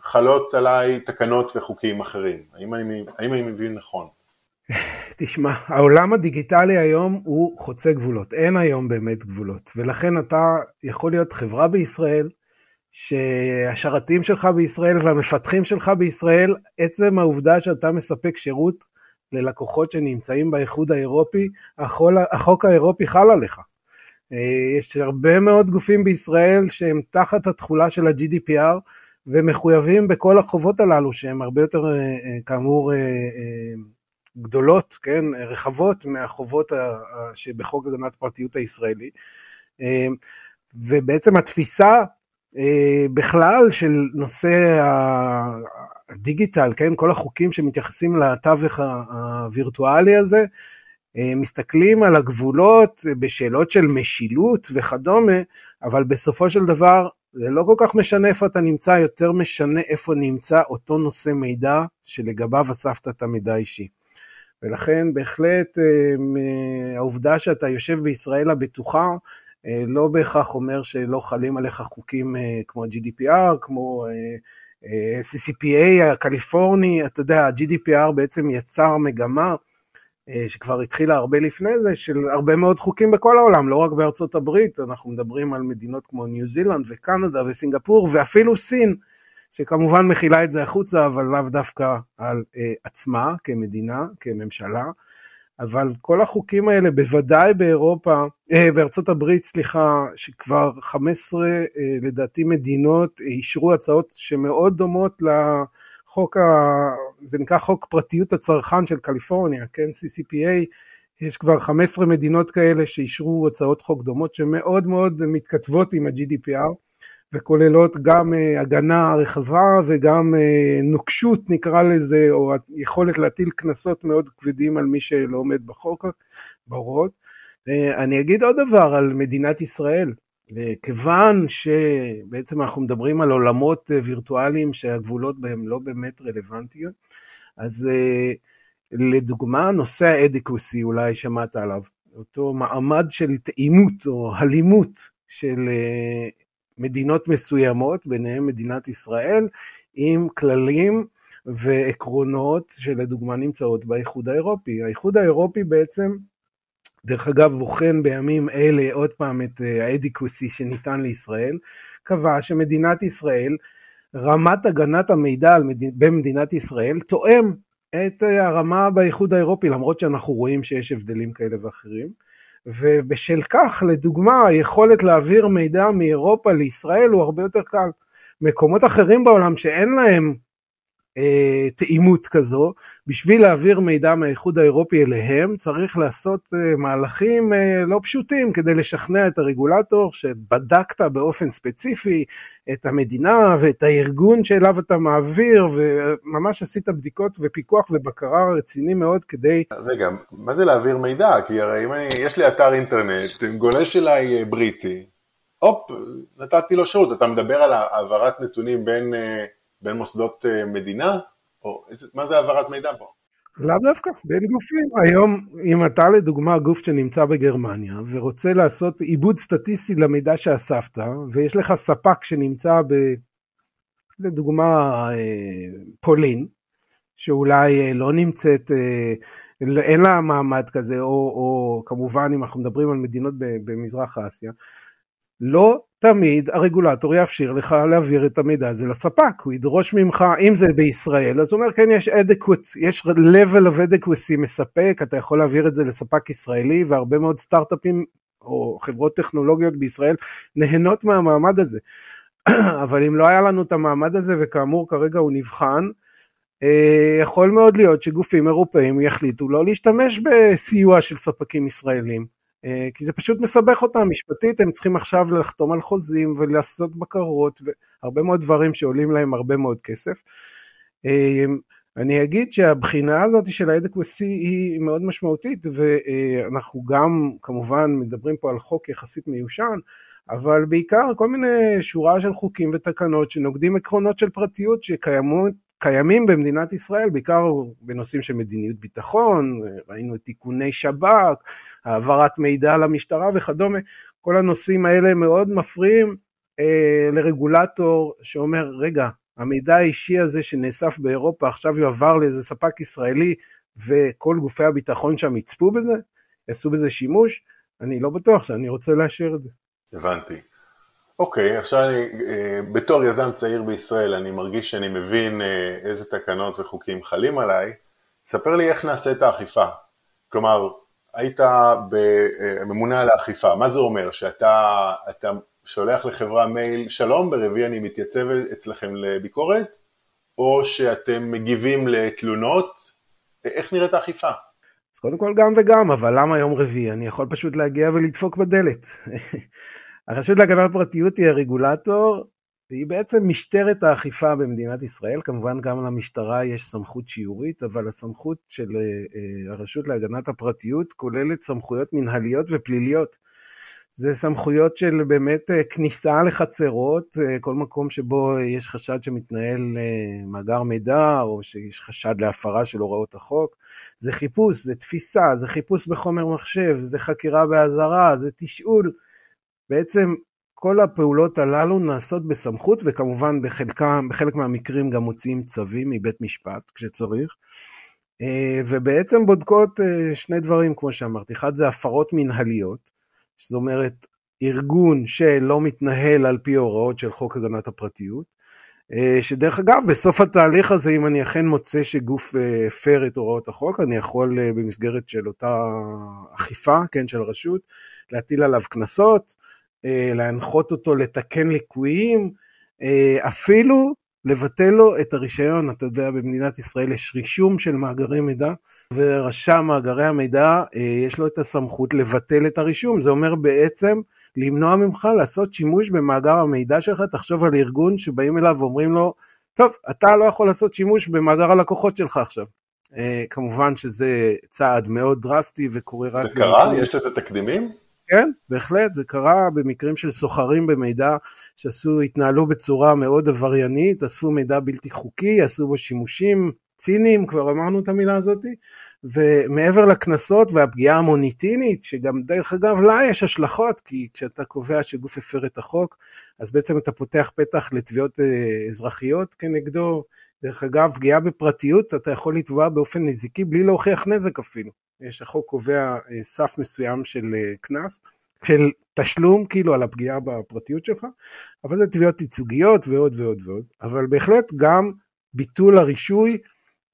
חלות עליי תקנות וחוקים אחרים. האם אני, האם אני מבין נכון? תשמע, העולם הדיגיטלי היום הוא חוצה גבולות, אין היום באמת גבולות, ולכן אתה יכול להיות חברה בישראל, שהשרתים שלך בישראל והמפתחים שלך בישראל, עצם העובדה שאתה מספק שירות ללקוחות שנמצאים באיחוד האירופי, החוק האירופי חל עליך. אה, יש הרבה מאוד גופים בישראל שהם תחת התכולה של ה-GDPR ומחויבים בכל החובות הללו שהן הרבה יותר אה, אה, כאמור גדולות, כן, רחבות מהחובות שבחוק הגנת פרטיות הישראלי. ובעצם התפיסה בכלל של נושא הדיגיטל, כן, כל החוקים שמתייחסים לתווך הווירטואלי הזה, אה, מסתכלים על הגבולות בשאלות של משילות וכדומה, אבל בסופו של דבר זה לא כל כך משנה איפה אתה נמצא, יותר משנה איפה נמצא אותו נושא מידע שלגביו אספת את המידע האישי. ולכן בהחלט אה, העובדה שאתה יושב בישראל הבטוחה, אה, לא בהכרח אומר שלא חלים עליך חוקים אה, כמו ה-GDPR, כמו אה, CCPA הקליפורני, אתה יודע, ה-GDPR בעצם יצר מגמה שכבר התחילה הרבה לפני זה, של הרבה מאוד חוקים בכל העולם, לא רק בארצות הברית, אנחנו מדברים על מדינות כמו ניו זילנד וקנדה וסינגפור ואפילו סין, שכמובן מכילה את זה החוצה, אבל לאו דווקא על עצמה כמדינה, כממשלה. אבל כל החוקים האלה, בוודאי באירופה, אה, בארצות הברית, סליחה, שכבר 15 אה, לדעתי מדינות אישרו הצעות שמאוד דומות לחוק, ה, זה נקרא חוק פרטיות הצרכן של קליפורניה, כן, CCPA, יש כבר 15 מדינות כאלה שאישרו הצעות חוק דומות שמאוד מאוד מתכתבות עם ה-GDPR. וכוללות גם uh, הגנה רחבה וגם uh, נוקשות נקרא לזה, או יכולת להטיל קנסות מאוד כבדים על מי שלא עומד בחוק, בהוראות. Uh, אני אגיד עוד דבר על מדינת ישראל, uh, כיוון שבעצם אנחנו מדברים על עולמות uh, וירטואליים שהגבולות בהם לא באמת רלוונטיות, אז uh, לדוגמה נושא האדיקוסי אולי שמעת עליו, אותו מעמד של תאימות או הלימות של מדינות מסוימות, ביניהן מדינת ישראל, עם כללים ועקרונות שלדוגמה נמצאות באיחוד האירופי. האיחוד האירופי בעצם, דרך אגב, בוחן בימים אלה עוד פעם את אה, האדיקוסי שניתן לישראל, קבע שמדינת ישראל, רמת הגנת המידע במדינת ישראל תואם את אה, הרמה באיחוד האירופי, למרות שאנחנו רואים שיש הבדלים כאלה ואחרים. ובשל כך, לדוגמה, היכולת להעביר מידע מאירופה לישראל הוא הרבה יותר קל. מקומות אחרים בעולם שאין להם תאימות כזו, בשביל להעביר מידע מהאיחוד האירופי אליהם צריך לעשות אה, מהלכים אה, לא פשוטים כדי לשכנע את הרגולטור שבדקת באופן ספציפי את המדינה ואת הארגון שאליו אתה מעביר וממש עשית בדיקות ופיקוח ובקרה רציני מאוד כדי... רגע, מה זה להעביר מידע? כי הרי אם אני, יש לי אתר אינטרנט, גולש אליי בריטי, הופ, נתתי לו שירות, אתה מדבר על העברת נתונים בין... בין מוסדות אה, מדינה? או איזה, מה זה העברת מידע פה? לאו דווקא, בין גופים. היום, אם אתה לדוגמה גוף שנמצא בגרמניה ורוצה לעשות עיבוד סטטיסטי למידע שאספת, ויש לך ספק שנמצא לדוגמה פולין, שאולי לא נמצאת, אין לה מעמד כזה, או, או כמובן אם אנחנו מדברים על מדינות במזרח אסיה, לא תמיד הרגולטור יאפשר לך להעביר את המידע הזה לספק, הוא ידרוש ממך, אם זה בישראל, אז הוא אומר כן יש adequate, יש level of adequacy מספק, אתה יכול להעביר את זה לספק ישראלי והרבה מאוד סטארט-אפים או חברות טכנולוגיות בישראל נהנות מהמעמד הזה. אבל אם לא היה לנו את המעמד הזה וכאמור כרגע הוא נבחן, אה, יכול מאוד להיות שגופים אירופאים יחליטו לא להשתמש בסיוע של ספקים ישראלים. אה, כי זה פשוט מסבך אותם משפטית, הם צריכים עכשיו לחתום על חוזים ולעשות בקרות והרבה מאוד דברים שעולים להם הרבה מאוד כסף. אה, אני אגיד שהבחינה הזאת של ה-adequacy היא מאוד משמעותית ואנחנו גם כמובן מדברים פה על חוק יחסית מיושן, אבל בעיקר כל מיני שורה של חוקים ותקנות שנוגדים עקרונות של פרטיות שקיימות קיימים במדינת ישראל, בעיקר בנושאים של מדיניות ביטחון, ראינו את תיקוני שב"כ, העברת מידע למשטרה וכדומה, כל הנושאים האלה מאוד מפריעים אה, לרגולטור שאומר, רגע, המידע האישי הזה שנאסף באירופה עכשיו יועבר לאיזה ספק ישראלי וכל גופי הביטחון שם יצפו בזה, יעשו בזה שימוש, אני לא בטוח שאני רוצה לאשר את זה. הבנתי. אוקיי, okay, עכשיו אני, אה, בתור יזם צעיר בישראל, אני מרגיש שאני מבין אה, איזה תקנות וחוקים חלים עליי. ספר לי איך נעשה את האכיפה. כלומר, היית ממונה על האכיפה, מה זה אומר? שאתה אתה שולח לחברה מייל, שלום, ברביעי אני מתייצב אצלכם לביקורת, או שאתם מגיבים לתלונות? איך נראית האכיפה? אז קודם כל גם וגם, אבל למה יום רביעי? אני יכול פשוט להגיע ולדפוק בדלת. הרשות להגנת פרטיות היא הרגולטור, והיא בעצם משטרת האכיפה במדינת ישראל, כמובן גם למשטרה יש סמכות שיורית, אבל הסמכות של אה, אה, הרשות להגנת הפרטיות כוללת סמכויות מנהליות ופליליות. זה סמכויות של באמת אה, כניסה לחצרות, כל מקום שבו יש חשד שמתנהל מאגר מידע או שיש חשד להפרה של הוראות החוק. זה חיפוש, זה תפיסה, זה חיפוש בחומר מחשב, זה חקירה באזהרה, זה תשאול. בעצם כל הפעולות הללו נעשות בסמכות וכמובן בחלקם, בחלק מהמקרים גם מוציאים צווים מבית משפט כשצריך. אה, ובעצם בודקות אה, שני דברים כמו שאמרתי, אחד זה הפרות מנהליות, זאת אומרת ארגון שלא מתנהל על פי הוראות של חוק הגנת הפרטיות, אה, שדרך אגב בסוף התהליך הזה אם אני אכן מוצא שגוף הפר את הוראות החוק אני יכול במסגרת של אותה אכיפה, כן, של הרשות, להטיל עליו קנסות, להנחות אותו לתקן ליקויים, אה, אפילו לבטל לו את הרישיון. אתה יודע, במדינת ישראל יש רישום של מאגרי מידע, ורשם מאגרי המידע אה, יש לו את הסמכות לבטל את הרישום. זה אומר בעצם למנוע ממך לעשות שימוש במאגר המידע שלך. תחשוב על ארגון שבאים אליו ואומרים לו, טוב, אתה לא יכול לעשות שימוש במאגר הלקוחות שלך עכשיו. כמובן שזה צעד מאוד דרסטי וקורה רק... זה קרה? יש לזה תקדימים? כן, בהחלט, זה קרה במקרים של סוחרים במידע שעשו, התנהלו בצורה מאוד עבריינית, אספו מידע בלתי חוקי, עשו בו שימושים ציניים, כבר אמרנו את המילה הזאת, ומעבר לקנסות והפגיעה המוניטינית, שגם דרך אגב לה יש השלכות, כי כשאתה קובע שגוף הפר את החוק, אז בעצם אתה פותח פתח לתביעות אה, אזרחיות כנגדו, דרך אגב, פגיעה בפרטיות, אתה יכול לתבוע באופן נזיקי בלי להוכיח נזק אפילו. יש החוק קובע אה, סף מסוים של אה, קנס, של תשלום כאילו על הפגיעה בפרטיות שלך, אבל זה תביעות ייצוגיות ועוד ועוד ועוד, אבל בהחלט גם ביטול הרישוי,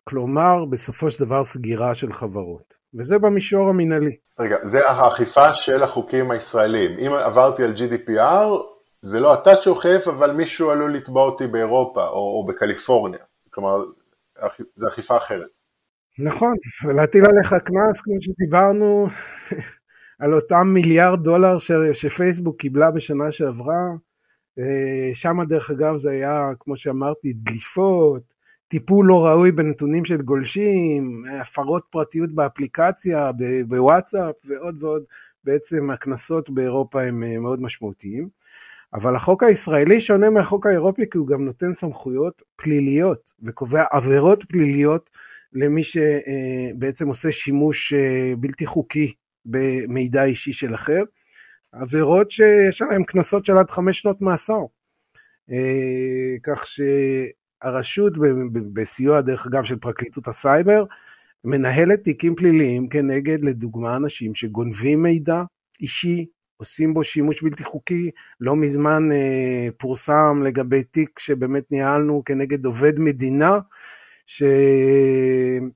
כלומר בסופו של דבר סגירה של חברות, וזה במישור המינהלי. רגע, זה האכיפה של החוקים הישראלים. אם עברתי על GDPR, זה לא אתה שאוכף, אבל מישהו עלול לתבוע אותי באירופה או, או בקליפורניה. כלומר, זה אכיפה אחרת. נכון, ולהטיל עליך קנס כמו שדיברנו על אותם מיליארד דולר ש, שפייסבוק קיבלה בשנה שעברה, אה, שם דרך אגב זה היה כמו שאמרתי דליפות, טיפול לא ראוי בנתונים של גולשים, הפרות פרטיות באפליקציה, בוואטסאפ ועוד ועוד, בעצם הקנסות באירופה הם אה, מאוד משמעותיים. אבל החוק הישראלי שונה מהחוק האירופי כי הוא גם נותן סמכויות פליליות וקובע עבירות פליליות למי שבעצם עושה שימוש אה, בלתי חוקי במידע אישי של אחר, עבירות שיש עליהן קנסות של עד חמש שנות מאסר. כך שהרשות בסיוע דרך אגב של פרקליטות הסייבר מנהלת תיקים פליליים כנגד לדוגמה אנשים שגונבים מידע אישי, עושים בו שימוש בלתי חוקי. לא מזמן אה, פורסם לגבי תיק שבאמת ניהלנו כנגד עובד מדינה, שעשה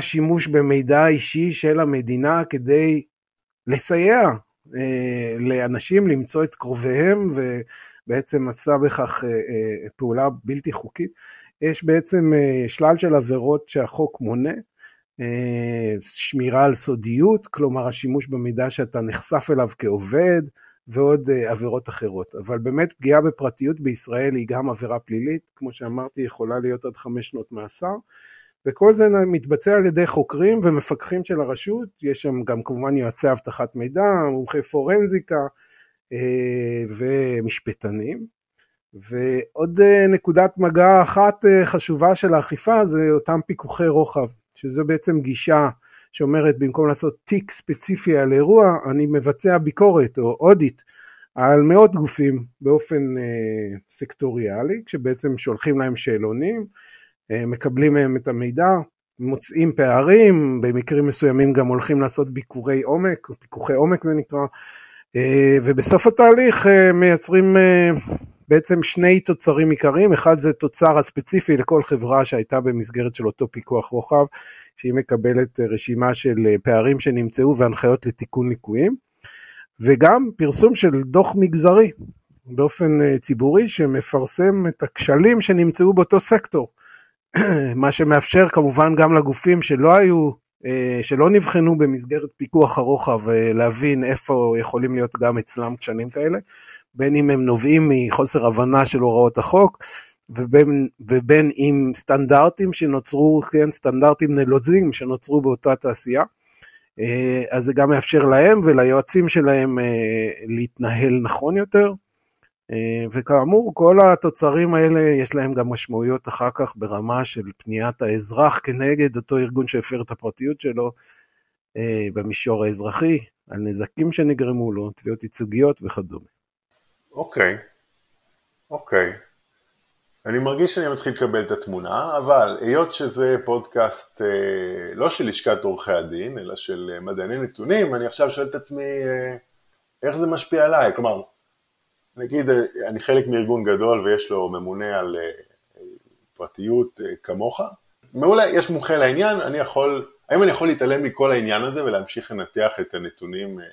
שימוש במידע אישי של המדינה כדי לסייע אה, לאנשים למצוא את קרוביהם ובעצם עשה בכך אה, אה, פעולה בלתי חוקית. יש בעצם אה, שלל של עבירות שהחוק מונה. אה, שמירה על סודיות, כלומר השימוש במידע שאתה נחשף אליו כעובד ועוד אה, עבירות אחרות. אבל באמת פגיעה בפרטיות בישראל היא גם עבירה פלילית, כמו שאמרתי יכולה להיות עד חמש שנות מאסר. וכל זה מתבצע על ידי חוקרים ומפקחים של הרשות, יש שם גם כמובן יועצי אבטחת מידע, מומחי פורנזיקה אה, ומשפטנים. ועוד נקודת מגע אחת חשובה של האכיפה זה אותם פיקוחי רוחב. שזו בעצם גישה שאומרת במקום לעשות תיק ספציפי על אירוע, אני מבצע ביקורת או אודיט על מאות גופים באופן אה, סקטוריאלי, כשבעצם שולחים להם שאלונים, אה, מקבלים מהם את המידע, מוצאים פערים, במקרים מסוימים גם הולכים לעשות ביקורי עומק, פיקוחי עומק זה נקרא, אה, ובסוף התהליך אה, מייצרים אה, בעצם שני תוצרים עיקריים, אחד זה תוצר הספציפי לכל חברה שהייתה במסגרת של אותו פיקוח רוחב, שהיא מקבלת רשימה של פערים שנמצאו והנחיות לתיקון ליקויים, וגם פרסום של דוח מגזרי באופן ציבורי שמפרסם את הכשלים שנמצאו באותו סקטור, מה שמאפשר כמובן גם לגופים שלא היו שלא נבחנו במסגרת פיקוח הרוחב להבין איפה יכולים להיות גם אצלם כשלים כאלה, בין אם הם נובעים מחוסר הבנה של הוראות החוק, ובין, ובין אם סטנדרטים שנוצרו, כן, סטנדרטים נלוזים שנוצרו באותה תעשייה. אה, אז זה גם מאפשר להם וליועצים שלהם אה, להתנהל נכון יותר. אה, וכאמור, כל התוצרים האלה יש להם גם משמעויות אחר כך ברמה של פניית האזרח כנגד אותו ארגון שהפר את הפרטיות שלו במישור האזרחי, על נזקים שנגרמו לו, תביעות ייצוגיות וכדומה. אוקיי, אוקיי. אני מרגיש שאני מתחיל לקבל את התמונה, אבל היות שזה פודקאסט אה, לא של לשכת עורכי הדין, אלא של אה, מדעני נתונים, אני עכשיו שואל את עצמי אה, איך זה משפיע עליי. כלומר, נגיד אה, אני חלק מארגון גדול ויש לו ממונה על אה, פרטיות אה, כמוך, מעולה, יש מומחה לעניין, אני יכול, האם אני יכול להתעלם מכל העניין הזה ולהמשיך לנתח את הנתונים אה,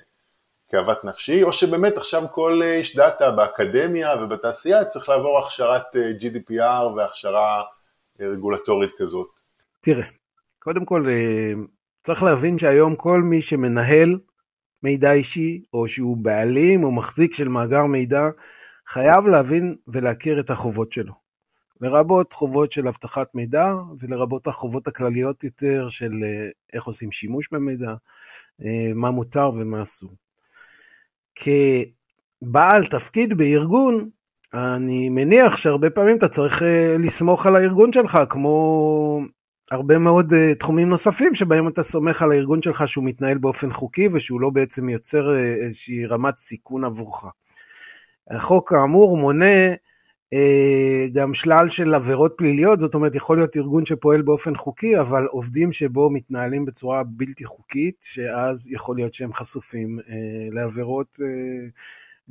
כאוות נפשי, או שבאמת עכשיו כל איש דאטה באקדמיה ובתעשייה צריך לעבור הכשרת אה, GDPR והכשרה אה, רגולטורית כזאת? תראה, קודם כל אה, צריך להבין שהיום כל מי שמנהל מידע אישי, או שהוא בעלים או מחזיק של מאגר מידע, חייב להבין ולהכיר את החובות שלו. לרבות חובות של אבטחת מידע ולרבות החובות הכלליות יותר של איך עושים שימוש במידע, מה מותר ומה אסור. כבעל תפקיד בארגון, אני מניח שהרבה פעמים אתה צריך אה, לסמוך על הארגון שלך, כמו הרבה מאוד אה, תחומים נוספים שבהם אתה סומך על הארגון שלך שהוא מתנהל באופן חוקי ושהוא לא בעצם יוצר אה, איזושהי רמת סיכון עבורך. החוק כאמור מונה גם שלל של עבירות פליליות, זאת אומרת יכול להיות ארגון שפועל באופן חוקי, אבל עובדים שבו מתנהלים בצורה בלתי חוקית, שאז יכול להיות שהם חשופים אה, לעבירות אה,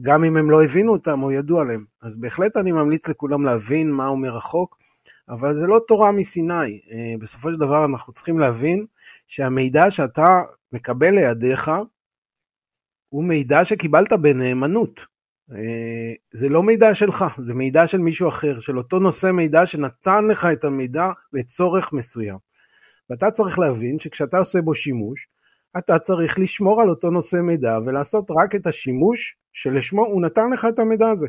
גם אם הם לא הבינו אותם או ידעו עליהם. אז בהחלט אני ממליץ לכולם להבין מה אומר החוק, אבל זה לא תורה מסיני. בסופו של דבר אנחנו צריכים להבין שהמידע שאתה מקבל לידיך הוא מידע שקיבלת בנאמנות. אה, זה לא מידע שלך, זה מידע של מישהו אחר, של אותו נושא מידע שנתן לך את המידע לצורך מסוים. ואתה צריך להבין שכשאתה עושה בו שימוש, אתה צריך לשמור על אותו נושא מידע ולעשות רק את השימוש שלשמו הוא נתן לך את המידע הזה.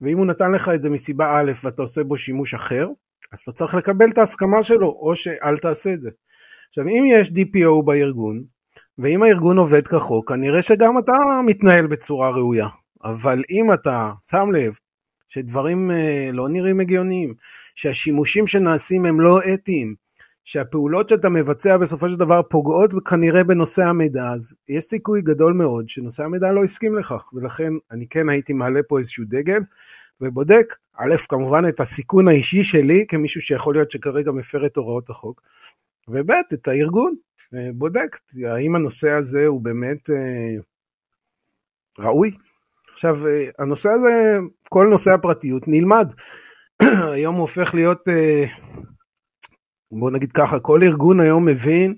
ואם הוא נתן לך את זה מסיבה א' ואתה עושה בו שימוש אחר, אז אתה צריך לקבל את ההסכמה שלו, או שאל תעשה את זה. עכשיו אם יש DPO בארגון, ואם הארגון עובד כחוק, כנראה שגם אתה מתנהל בצורה ראויה. אבל אם אתה שם לב שדברים אה, לא נראים הגיוניים, שהשימושים שנעשים הם לא אתיים, שהפעולות שאתה מבצע בסופו של דבר פוגעות כנראה בנושא המידע, אז יש סיכוי גדול מאוד שנושא המידע לא הסכים לכך, ולכן אני כן הייתי מעלה פה איזשהו דגל ובודק א', כמובן את הסיכון האישי שלי כמישהו שיכול להיות שכרגע מפר את הוראות החוק, וב', את הארגון, בודק האם הנושא הזה הוא באמת ראוי. עכשיו, הנושא הזה, כל נושא הפרטיות נלמד. היום הוא הופך להיות, בוא נגיד ככה, כל ארגון היום מבין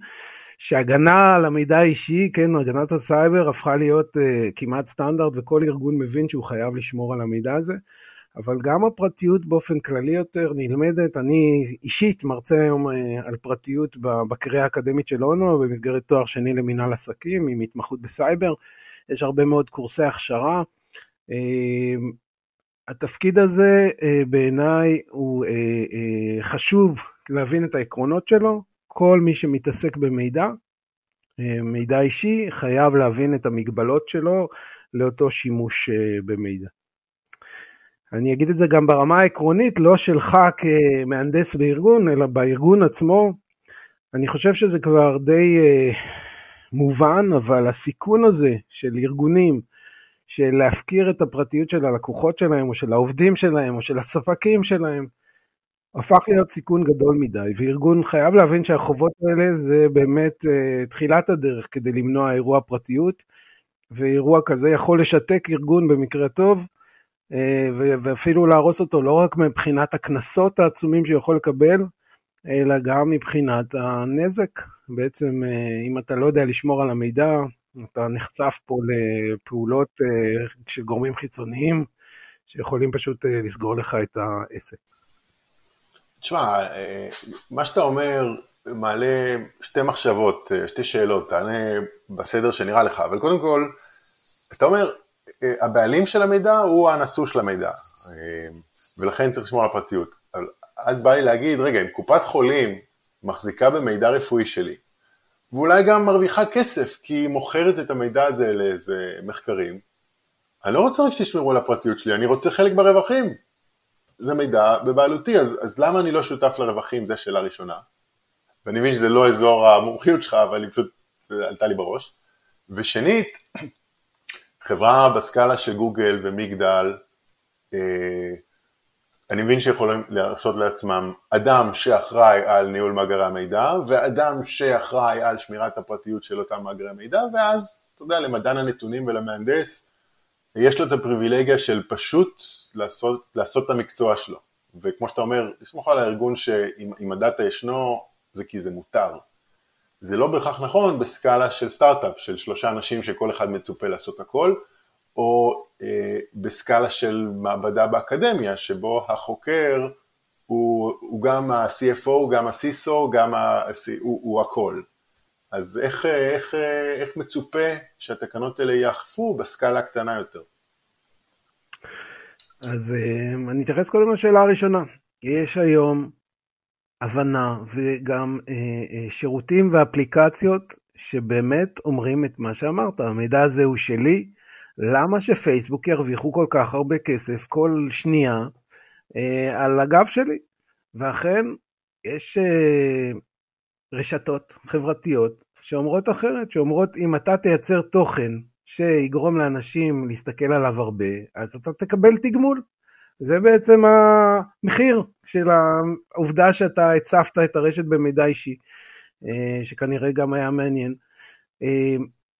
שהגנה על המידע האישי, כן, הגנת הסייבר הפכה להיות uh, כמעט סטנדרט וכל ארגון מבין שהוא חייב לשמור על המידע הזה, אבל גם הפרטיות באופן כללי יותר נלמדת, אני אישית מרצה היום על פרטיות בקריאה האקדמית של אונו במסגרת תואר שני למינהל עסקים עם התמחות בסייבר, יש הרבה מאוד קורסי הכשרה. Uh, התפקיד הזה uh, בעיניי הוא uh, uh, חשוב להבין את העקרונות שלו, כל מי שמתעסק במידע, אה, מידע אישי, חייב להבין את המגבלות שלו לאותו שימוש אה, במידע. אני אגיד את זה גם ברמה העקרונית, לא שלך כמהנדס בארגון, אלא בארגון עצמו. אני חושב שזה כבר די מובן, אבל הסיכון הזה של ארגונים, של להפקיר את הפרטיות של הלקוחות שלהם, או של העובדים שלהם, או של הספקים שלהם, הפך להיות סיכון גדול מדי, וארגון חייב להבין שהחובות האלה זה באמת uh, תחילת הדרך כדי למנוע אירוע פרטיות, ואירוע כזה יכול לשתק ארגון במקרה טוב, uh, ואפילו להרוס אותו לא רק מבחינת הקנסות העצומים שיכול לקבל, אלא גם מבחינת הנזק. בעצם uh, אם אתה לא יודע לשמור על המידע, אתה נחשף פה לפעולות uh, של גורמים חיצוניים, שיכולים פשוט uh, לסגור לך את העסק. תשמע, אה, מה שאתה אומר מעלה שתי מחשבות, אה, שתי שאלות, תענה בסדר שנראה לך, אבל קודם כל, אתה אומר, אה, הבעלים של המידע הוא הנשוא של המידע, ולכן צריך לשמור על הפרטיות. את באה לי להגיד, רגע, אם קופת חולים מחזיקה במידע רפואי שלי, ואולי גם מרוויחה כסף כי היא מוכרת את המידע הזה לאיזה מחקרים, אני לא רוצה רק שתשמרו על הפרטיות שלי, אני רוצה חלק ברווחים. זה מידע בבעלותי, אז, אז למה אני לא שותף לרווחים? זו שאלה ראשונה. ואני מבין שזה לא אזור המומחיות שלך, אבל היא פשוט עלתה לי בראש. ושנית, חברה בסקאלה של גוגל ומגדל, אה, אני מבין שיכולים להרשות לעצמם אדם שאחראי על ניהול מאגרי המידע, ואדם שאחראי על שמירת הפרטיות של אותם מאגרי מידע, ואז, אתה יודע, למדען הנתונים ולמהנדס, יש לו את הפריבילגיה של פשוט לעשות, לעשות את המקצוע שלו. וכמו שאתה אומר, לסמוך על הארגון שאם הדאטה ישנו, זה כי זה מותר. זה לא בהכרח נכון בסקאלה של סטארט-אפ, של שלושה אנשים שכל אחד מצופה לעשות הכל, או אה, בסקאלה של מעבדה באקדמיה, שבו החוקר הוא, הוא גם ה-CFO, גם ה-CISO, גם ה- הוא, הוא הכל. אז איך, איך, איך מצופה שהתקנות האלה יאכפו בסקאלה הקטנה יותר? אז אה, אני אתייחס קודם לשאלה הראשונה. יש היום הבנה וגם אה, אה, שירותים ואפליקציות שבאמת אומרים את מה שאמרת, המידע הזה הוא שלי, למה שפייסבוק ירוויחו כל כך הרבה כסף כל שנייה על הגב שלי? ואכן, יש רשתות חברתיות שאומרות אחרת, שאומרות אם אתה תייצר תוכן שיגרום לאנשים להסתכל עליו הרבה, אז אתה תקבל תגמול. זה בעצם המחיר של העובדה שאתה הצפת את הרשת במידע אישי, אה, שכנראה גם היה מעניין.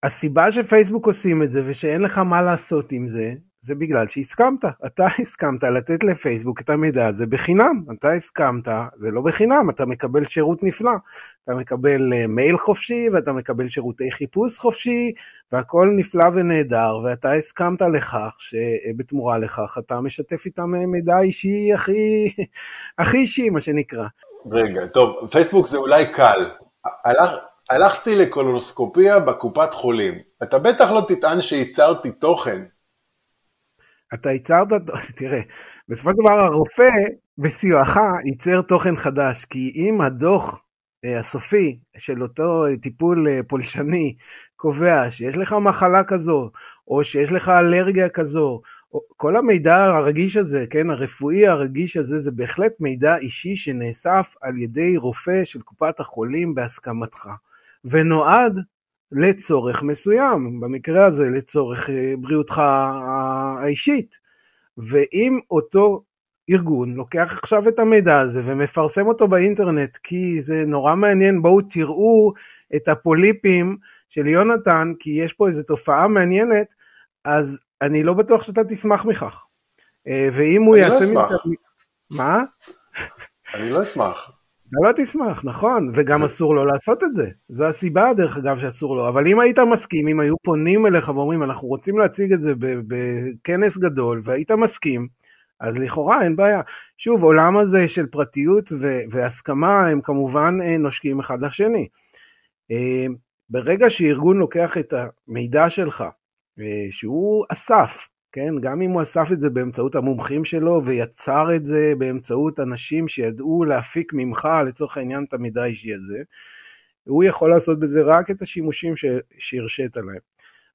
אה, הסיבה שפייסבוק עושים את זה ושאין לך מה לעשות עם זה, זה בגלל שהסכמת, אתה הסכמת לתת לפייסבוק את המידע הזה בחינם, אתה הסכמת, זה לא בחינם, אתה מקבל שירות נפלא, אתה מקבל אה, מייל חופשי ואתה מקבל שירותי חיפוש חופשי והכל נפלא ונהדר ואתה הסכמת לכך שבתמורה לכך אתה משתף איתם אה, מידע אישי הכי, הכי אישי מה שנקרא. רגע, טוב, פייסבוק זה אולי קל, הלך, הלכתי לקולונוסקופיה בקופת חולים, אתה בטח לא תטען שייצרתי תוכן. אתה ייצרת, תראה, בסופו של דבר הרופא בסיועך ייצר תוכן חדש, כי אם הדוח אה, הסופי של אותו טיפול אה, פולשני קובע שיש לך מחלה כזו, או שיש לך אלרגיה כזו, כל המידע הרגיש הזה, כן, הרפואי הרגיש הזה, זה בהחלט מידע אישי שנאסף על ידי רופא של קופת החולים בהסכמתך, ונועד לצורך מסוים, במקרה הזה לצורך אה, בריאותך האישית. ואם אותו ארגון לוקח עכשיו את המידע הזה ומפרסם אותו באינטרנט כי זה נורא מעניין, בואו תראו את הפוליפים של יונתן, כי יש פה איזו תופעה מעניינת, אז אני לא בטוח שאתה תשמח מכך. אה, ואם הוא אני לא יעשה... אשמח. מה? אני לא אשמח. אתה לא תשמח, נכון, וגם אסור לו לעשות את זה. זו הסיבה, דרך אגב, שאסור לו. אבל אם היית מסכים, אם היו פונים אליך ואומרים, אנחנו רוצים להציג את זה בכנס גדול, והיית מסכים, אז לכאורה אין בעיה. שוב, עולם הזה של פרטיות ו- והסכמה, הם כמובן אה, נושקים אחד לשני. אה, ברגע שארגון לוקח את המידע שלך, אה, שהוא אסף, כן, גם אם הוא אסף את זה באמצעות המומחים שלו ויצר את זה באמצעות אנשים שידעו להפיק ממך לצורך העניין את המידע האישי הזה, הוא יכול לעשות בזה רק את השימושים שהרשית להם.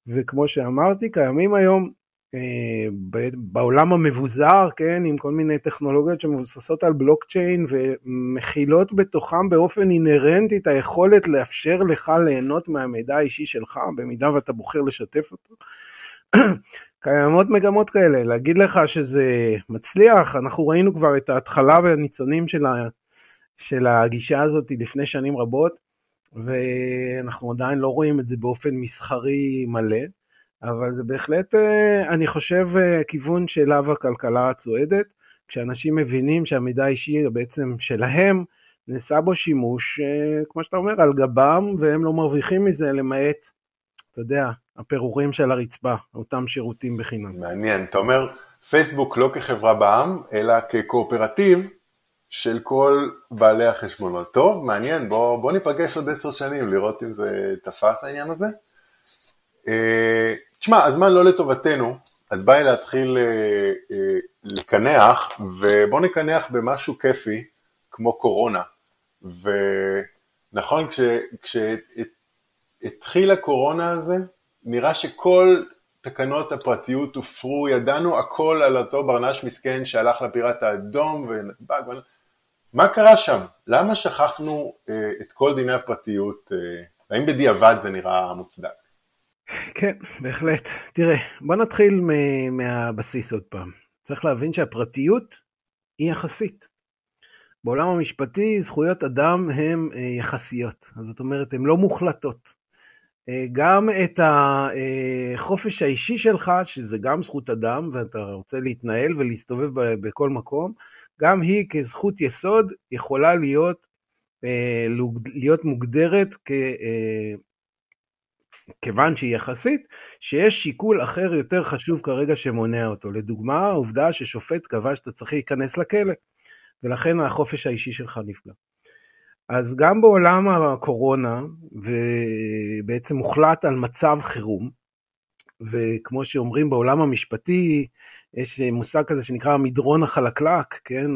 וכמו שאמרתי, קיימים היום אה, בעולם המבוזר, כן, עם כל מיני טכנולוגיות שמבוססות על בלוקצ'יין ומכילות בתוכם באופן אינהרנטי את היכולת לאפשר לך ליהנות מהמידע האישי שלך, במידה ואתה בוחר לשתף אותו. קיימות מגמות כאלה, להגיד לך שזה מצליח, אנחנו ראינו כבר את ההתחלה והניצנים של, ה, של הגישה הזאת לפני שנים רבות, ואנחנו עדיין לא רואים את זה באופן מסחרי מלא, אבל זה בהחלט, אה, אני חושב, אה, כיוון שאליו הכלכלה צועדת, כשאנשים מבינים שהמידע האישי בעצם שלהם, נעשה בו שימוש, אה, כמו שאתה אומר, על גבם, והם לא מרוויחים מזה, למעט, אתה יודע, הפירורים של הרצפה, אותם שירותים בחינם. מעניין. אתה אומר, פייסבוק לא כחברה בע"מ, אלא כקואופרטיב של כל בעלי החשבונות. טוב, מעניין, בוא, בוא ניפגש עוד עשר שנים לראות אם זה תפס העניין הזה. אה, תשמע, הזמן לא לטובתנו, אז בא לי להתחיל אה, אה, לקנח, ובוא נקנח במשהו כיפי, כמו קורונה. ונכון, כשהתחילה הקורונה הזה, נראה שכל תקנות הפרטיות הופרו, ידענו הכל על אותו ברנש מסכן שהלך לפיראט האדום ונדבק. מה קרה שם? למה שכחנו אה, את כל דיני הפרטיות? אה, האם בדיעבד זה נראה מוצדק? כן, בהחלט. תראה, בוא נתחיל מ- מהבסיס עוד פעם. צריך להבין שהפרטיות היא יחסית. בעולם המשפטי זכויות אדם הן אה, יחסיות, זאת אומרת הן לא מוחלטות. אה, גם את החופש האישי שלך, שזה גם זכות אדם, ואתה רוצה להתנהל ולהסתובב בכל מקום, גם היא כזכות יסוד יכולה להיות, אה, להיות מוגדרת כ... אה, כיוון שהיא יחסית, שיש שיקול אחר יותר חשוב כרגע שמונע אותו. לדוגמה, העובדה ששופט קבע שאתה צריך להיכנס לכלא, ולכן החופש האישי שלך נפגע. אז גם בעולם הקורונה, ובעצם הוחלט על מצב חירום, וכמו שאומרים בעולם המשפטי, יש מושג כזה שנקרא המדרון החלקלק, כן?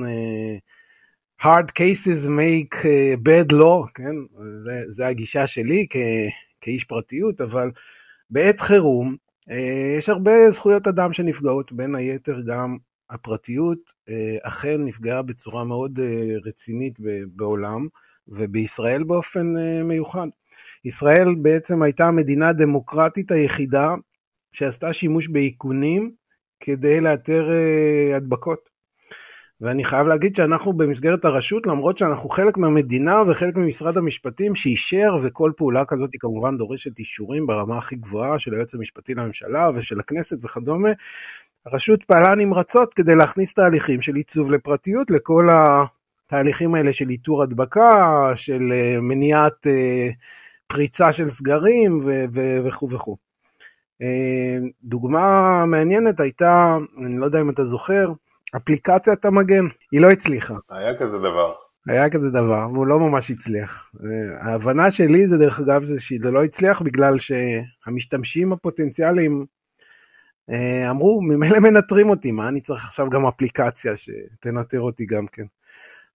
hard cases make bad law, כן? זה, זה הגישה שלי כ, כאיש פרטיות, אבל בעת חירום יש הרבה זכויות אדם שנפגעות, בין היתר גם הפרטיות אכן נפגעה בצורה מאוד רצינית בעולם, ובישראל באופן מיוחד. ישראל בעצם הייתה המדינה הדמוקרטית היחידה שעשתה שימוש באיכונים כדי לאתר הדבקות. ואני חייב להגיד שאנחנו במסגרת הרשות, למרות שאנחנו חלק מהמדינה וחלק ממשרד המשפטים שאישר, וכל פעולה כזאת היא כמובן דורשת אישורים ברמה הכי גבוהה של היועץ המשפטי לממשלה ושל הכנסת וכדומה, הרשות פעלה נמרצות כדי להכניס תהליכים של עיצוב לפרטיות לכל התהליכים האלה של איתור הדבקה, של מניעת פריצה של סגרים וכו' וכו'. דוגמה מעניינת הייתה, אני לא יודע אם אתה זוכר, אפליקציית המגן, היא לא הצליחה. היה כזה דבר. היה כזה דבר, והוא לא ממש הצליח. ההבנה שלי זה דרך אגב זה שזה לא הצליח בגלל שהמשתמשים הפוטנציאליים אמרו, ממילא מנטרים אותי, מה אני צריך עכשיו גם אפליקציה שתנטר אותי גם כן.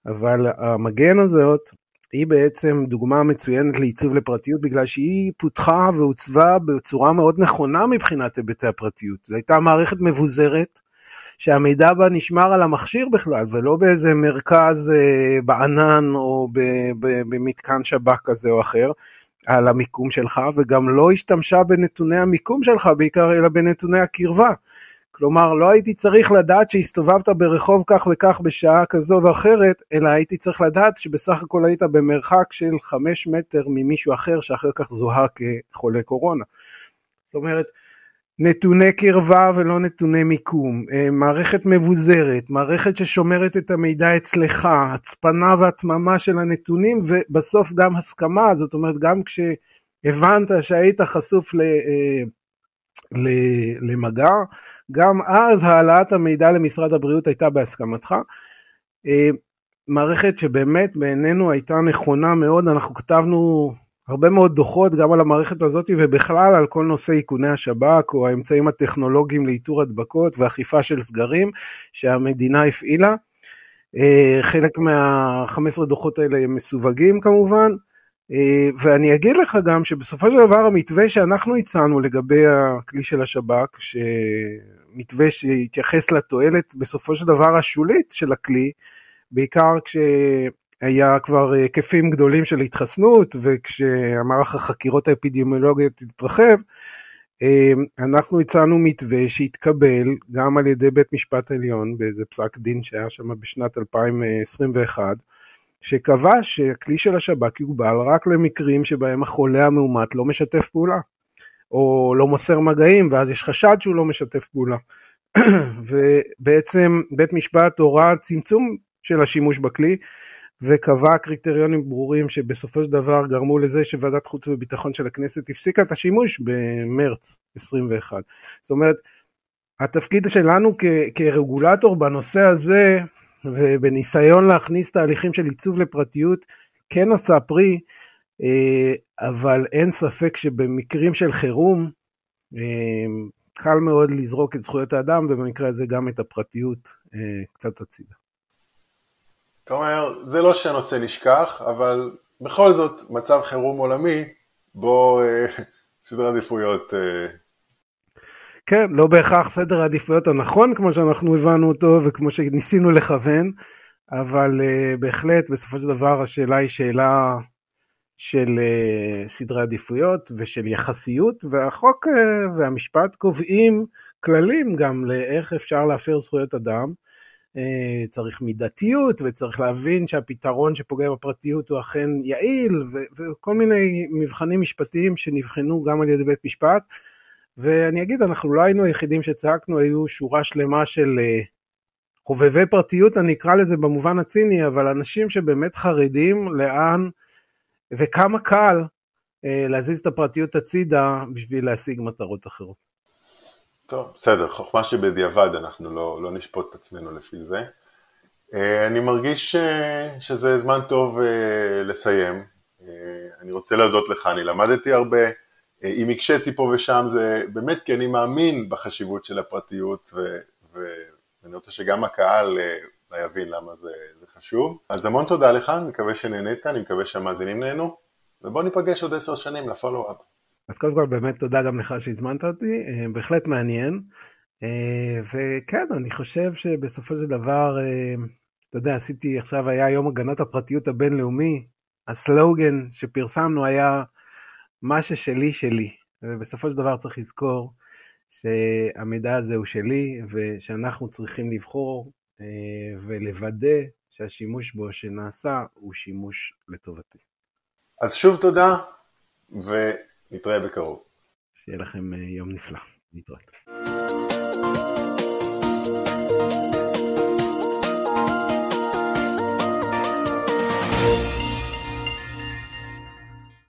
אבל המגן הזאת, היא בעצם דוגמה מצוינת לעיצוב לפרטיות בגלל שהיא פותחה ועוצבה בצורה מאוד נכונה מבחינת היבטי הפרטיות. זו הייתה מערכת מבוזרת שהמידע בה נשמר על המכשיר בכלל ולא באיזה מרכז אה, בענן או במתקן שב"כ כזה או אחר על המיקום שלך וגם לא השתמשה בנתוני המיקום שלך בעיקר אלא בנתוני הקרבה. כלומר, לא הייתי צריך לדעת שהסתובבת ברחוב כך וכך בשעה כזו ואחרת, אלא הייתי צריך לדעת שבסך הכל היית במרחק של חמש מטר ממישהו אחר שאחר כך זוהה כחולה קורונה. זאת אומרת, נתוני קרבה ולא נתוני מיקום, אה, מערכת מבוזרת, מערכת ששומרת את המידע אצלך, הצפנה והתממה של הנתונים ובסוף גם הסכמה, זאת אומרת גם כשהבנת שהיית חשוף ל... אה, למגע, גם אז העלאת המידע למשרד הבריאות הייתה בהסכמתך. אה, מערכת שבאמת בעינינו הייתה נכונה מאוד, אנחנו כתבנו הרבה מאוד דוחות גם על המערכת הזאת ובכלל על כל נושא איכוני השב"כ או האמצעים הטכנולוגיים לאיתור הדבקות ואכיפה של סגרים שהמדינה הפעילה. אה, חלק מה-15 דוחות האלה הם מסווגים כמובן. אה, ואני אגיד לך גם שבסופו של דבר המתווה שאנחנו הצענו לגבי הכלי של השב"כ, שמתווה שהתייחס לתועלת בסופו של דבר השולית של הכלי, בעיקר כשהיה כבר היקפים גדולים של התחסנות וכשהמערך החקירות האפידמיולוגיות התרחב, אה, אנחנו הצענו מתווה שהתקבל גם על ידי בית משפט עליון באיזה פסק דין שהיה שם בשנת 2021, שקבע שהכלי של השב"כ יוגבל רק למקרים שבהם החולה המאומת לא משתף פעולה, או לא מוסר מגעים, ואז יש חשד שהוא לא משתף פעולה. ובעצם בית משפט הורה צמצום של השימוש בכלי, וקבע קריטריונים ברורים שבסופו של דבר גרמו לזה שוועדת חוץ וביטחון של הכנסת הפסיקה את השימוש במרץ 21. זאת אומרת, התפקיד שלנו כ- כרגולטור בנושא הזה ובניסיון להכניס תהליכים של עיצוב לפרטיות כן עשה פרי, אה, אבל אין ספק שבמקרים של חירום אה, קל מאוד לזרוק את זכויות האדם ובמקרה הזה גם את הפרטיות אה, קצת הצידה. אתה אומר, זה לא שהנושא נשכח, אבל בכל זאת מצב חירום עולמי, בו סדרי עדיפויות כן, לא בהכרח סדר העדיפויות הנכון כמו שאנחנו הבנו אותו וכמו שניסינו לכוון, אבל uh, בהחלט בסופו של דבר השאלה היא שאלה של uh, סדרי עדיפויות ושל יחסיות, והחוק uh, והמשפט קובעים כללים גם לאיך אפשר להפר זכויות אדם. צריך מידתיות וצריך להבין שהפתרון שפוגע בפרטיות הוא אכן יעיל ו- וכל מיני מבחנים משפטיים שנבחנו גם על ידי בית משפט. ואני אגיד, אנחנו לא היינו היחידים שצעקנו, היו שורה שלמה של אה, חובבי פרטיות, אני אקרא לזה במובן הציני, אבל אנשים שבאמת חרדים לאן וכמה קל אה, להזיז את הפרטיות הצידה בשביל להשיג מטרות אחרות. טוב, בסדר, חוכמה שבדיעבד אנחנו לא, לא נשפוט את עצמנו לפי זה. אה, אני מרגיש שזה זמן טוב לסיים. אני רוצה להודות לך, אני למדתי הרבה. אה, אם הקשיתי פה ושם זה באמת כי אני מאמין בחשיבות של הפרטיות ו, ואני רוצה שגם הקהל אה, יבין למה זה, זה חשוב. אז המון תודה לך, אני מקווה שנהנית, אני מקווה שהמאזינים נהנו, ובוא ניפגש עוד עשר שנים לפולו-אפ. אז קודם כל באמת תודה גם לך שהזמנת אותי, אה, בהחלט מעניין. וכן, אני חושב שבסופו של דבר, אתה יודע, עשיתי עכשיו, היה יום הגנת הפרטיות הבינלאומי, הסלוגן שפרסמנו היה מה ששלי שלי, ובסופו של דבר צריך לזכור שהמידע הזה הוא שלי ושאנחנו צריכים לבחור אה, ולוודא שהשימוש בו שנעשה הוא שימוש לטובתי. אז שוב תודה ונתראה בקרוב. שיהיה לכם אה, יום נפלא. להתראות.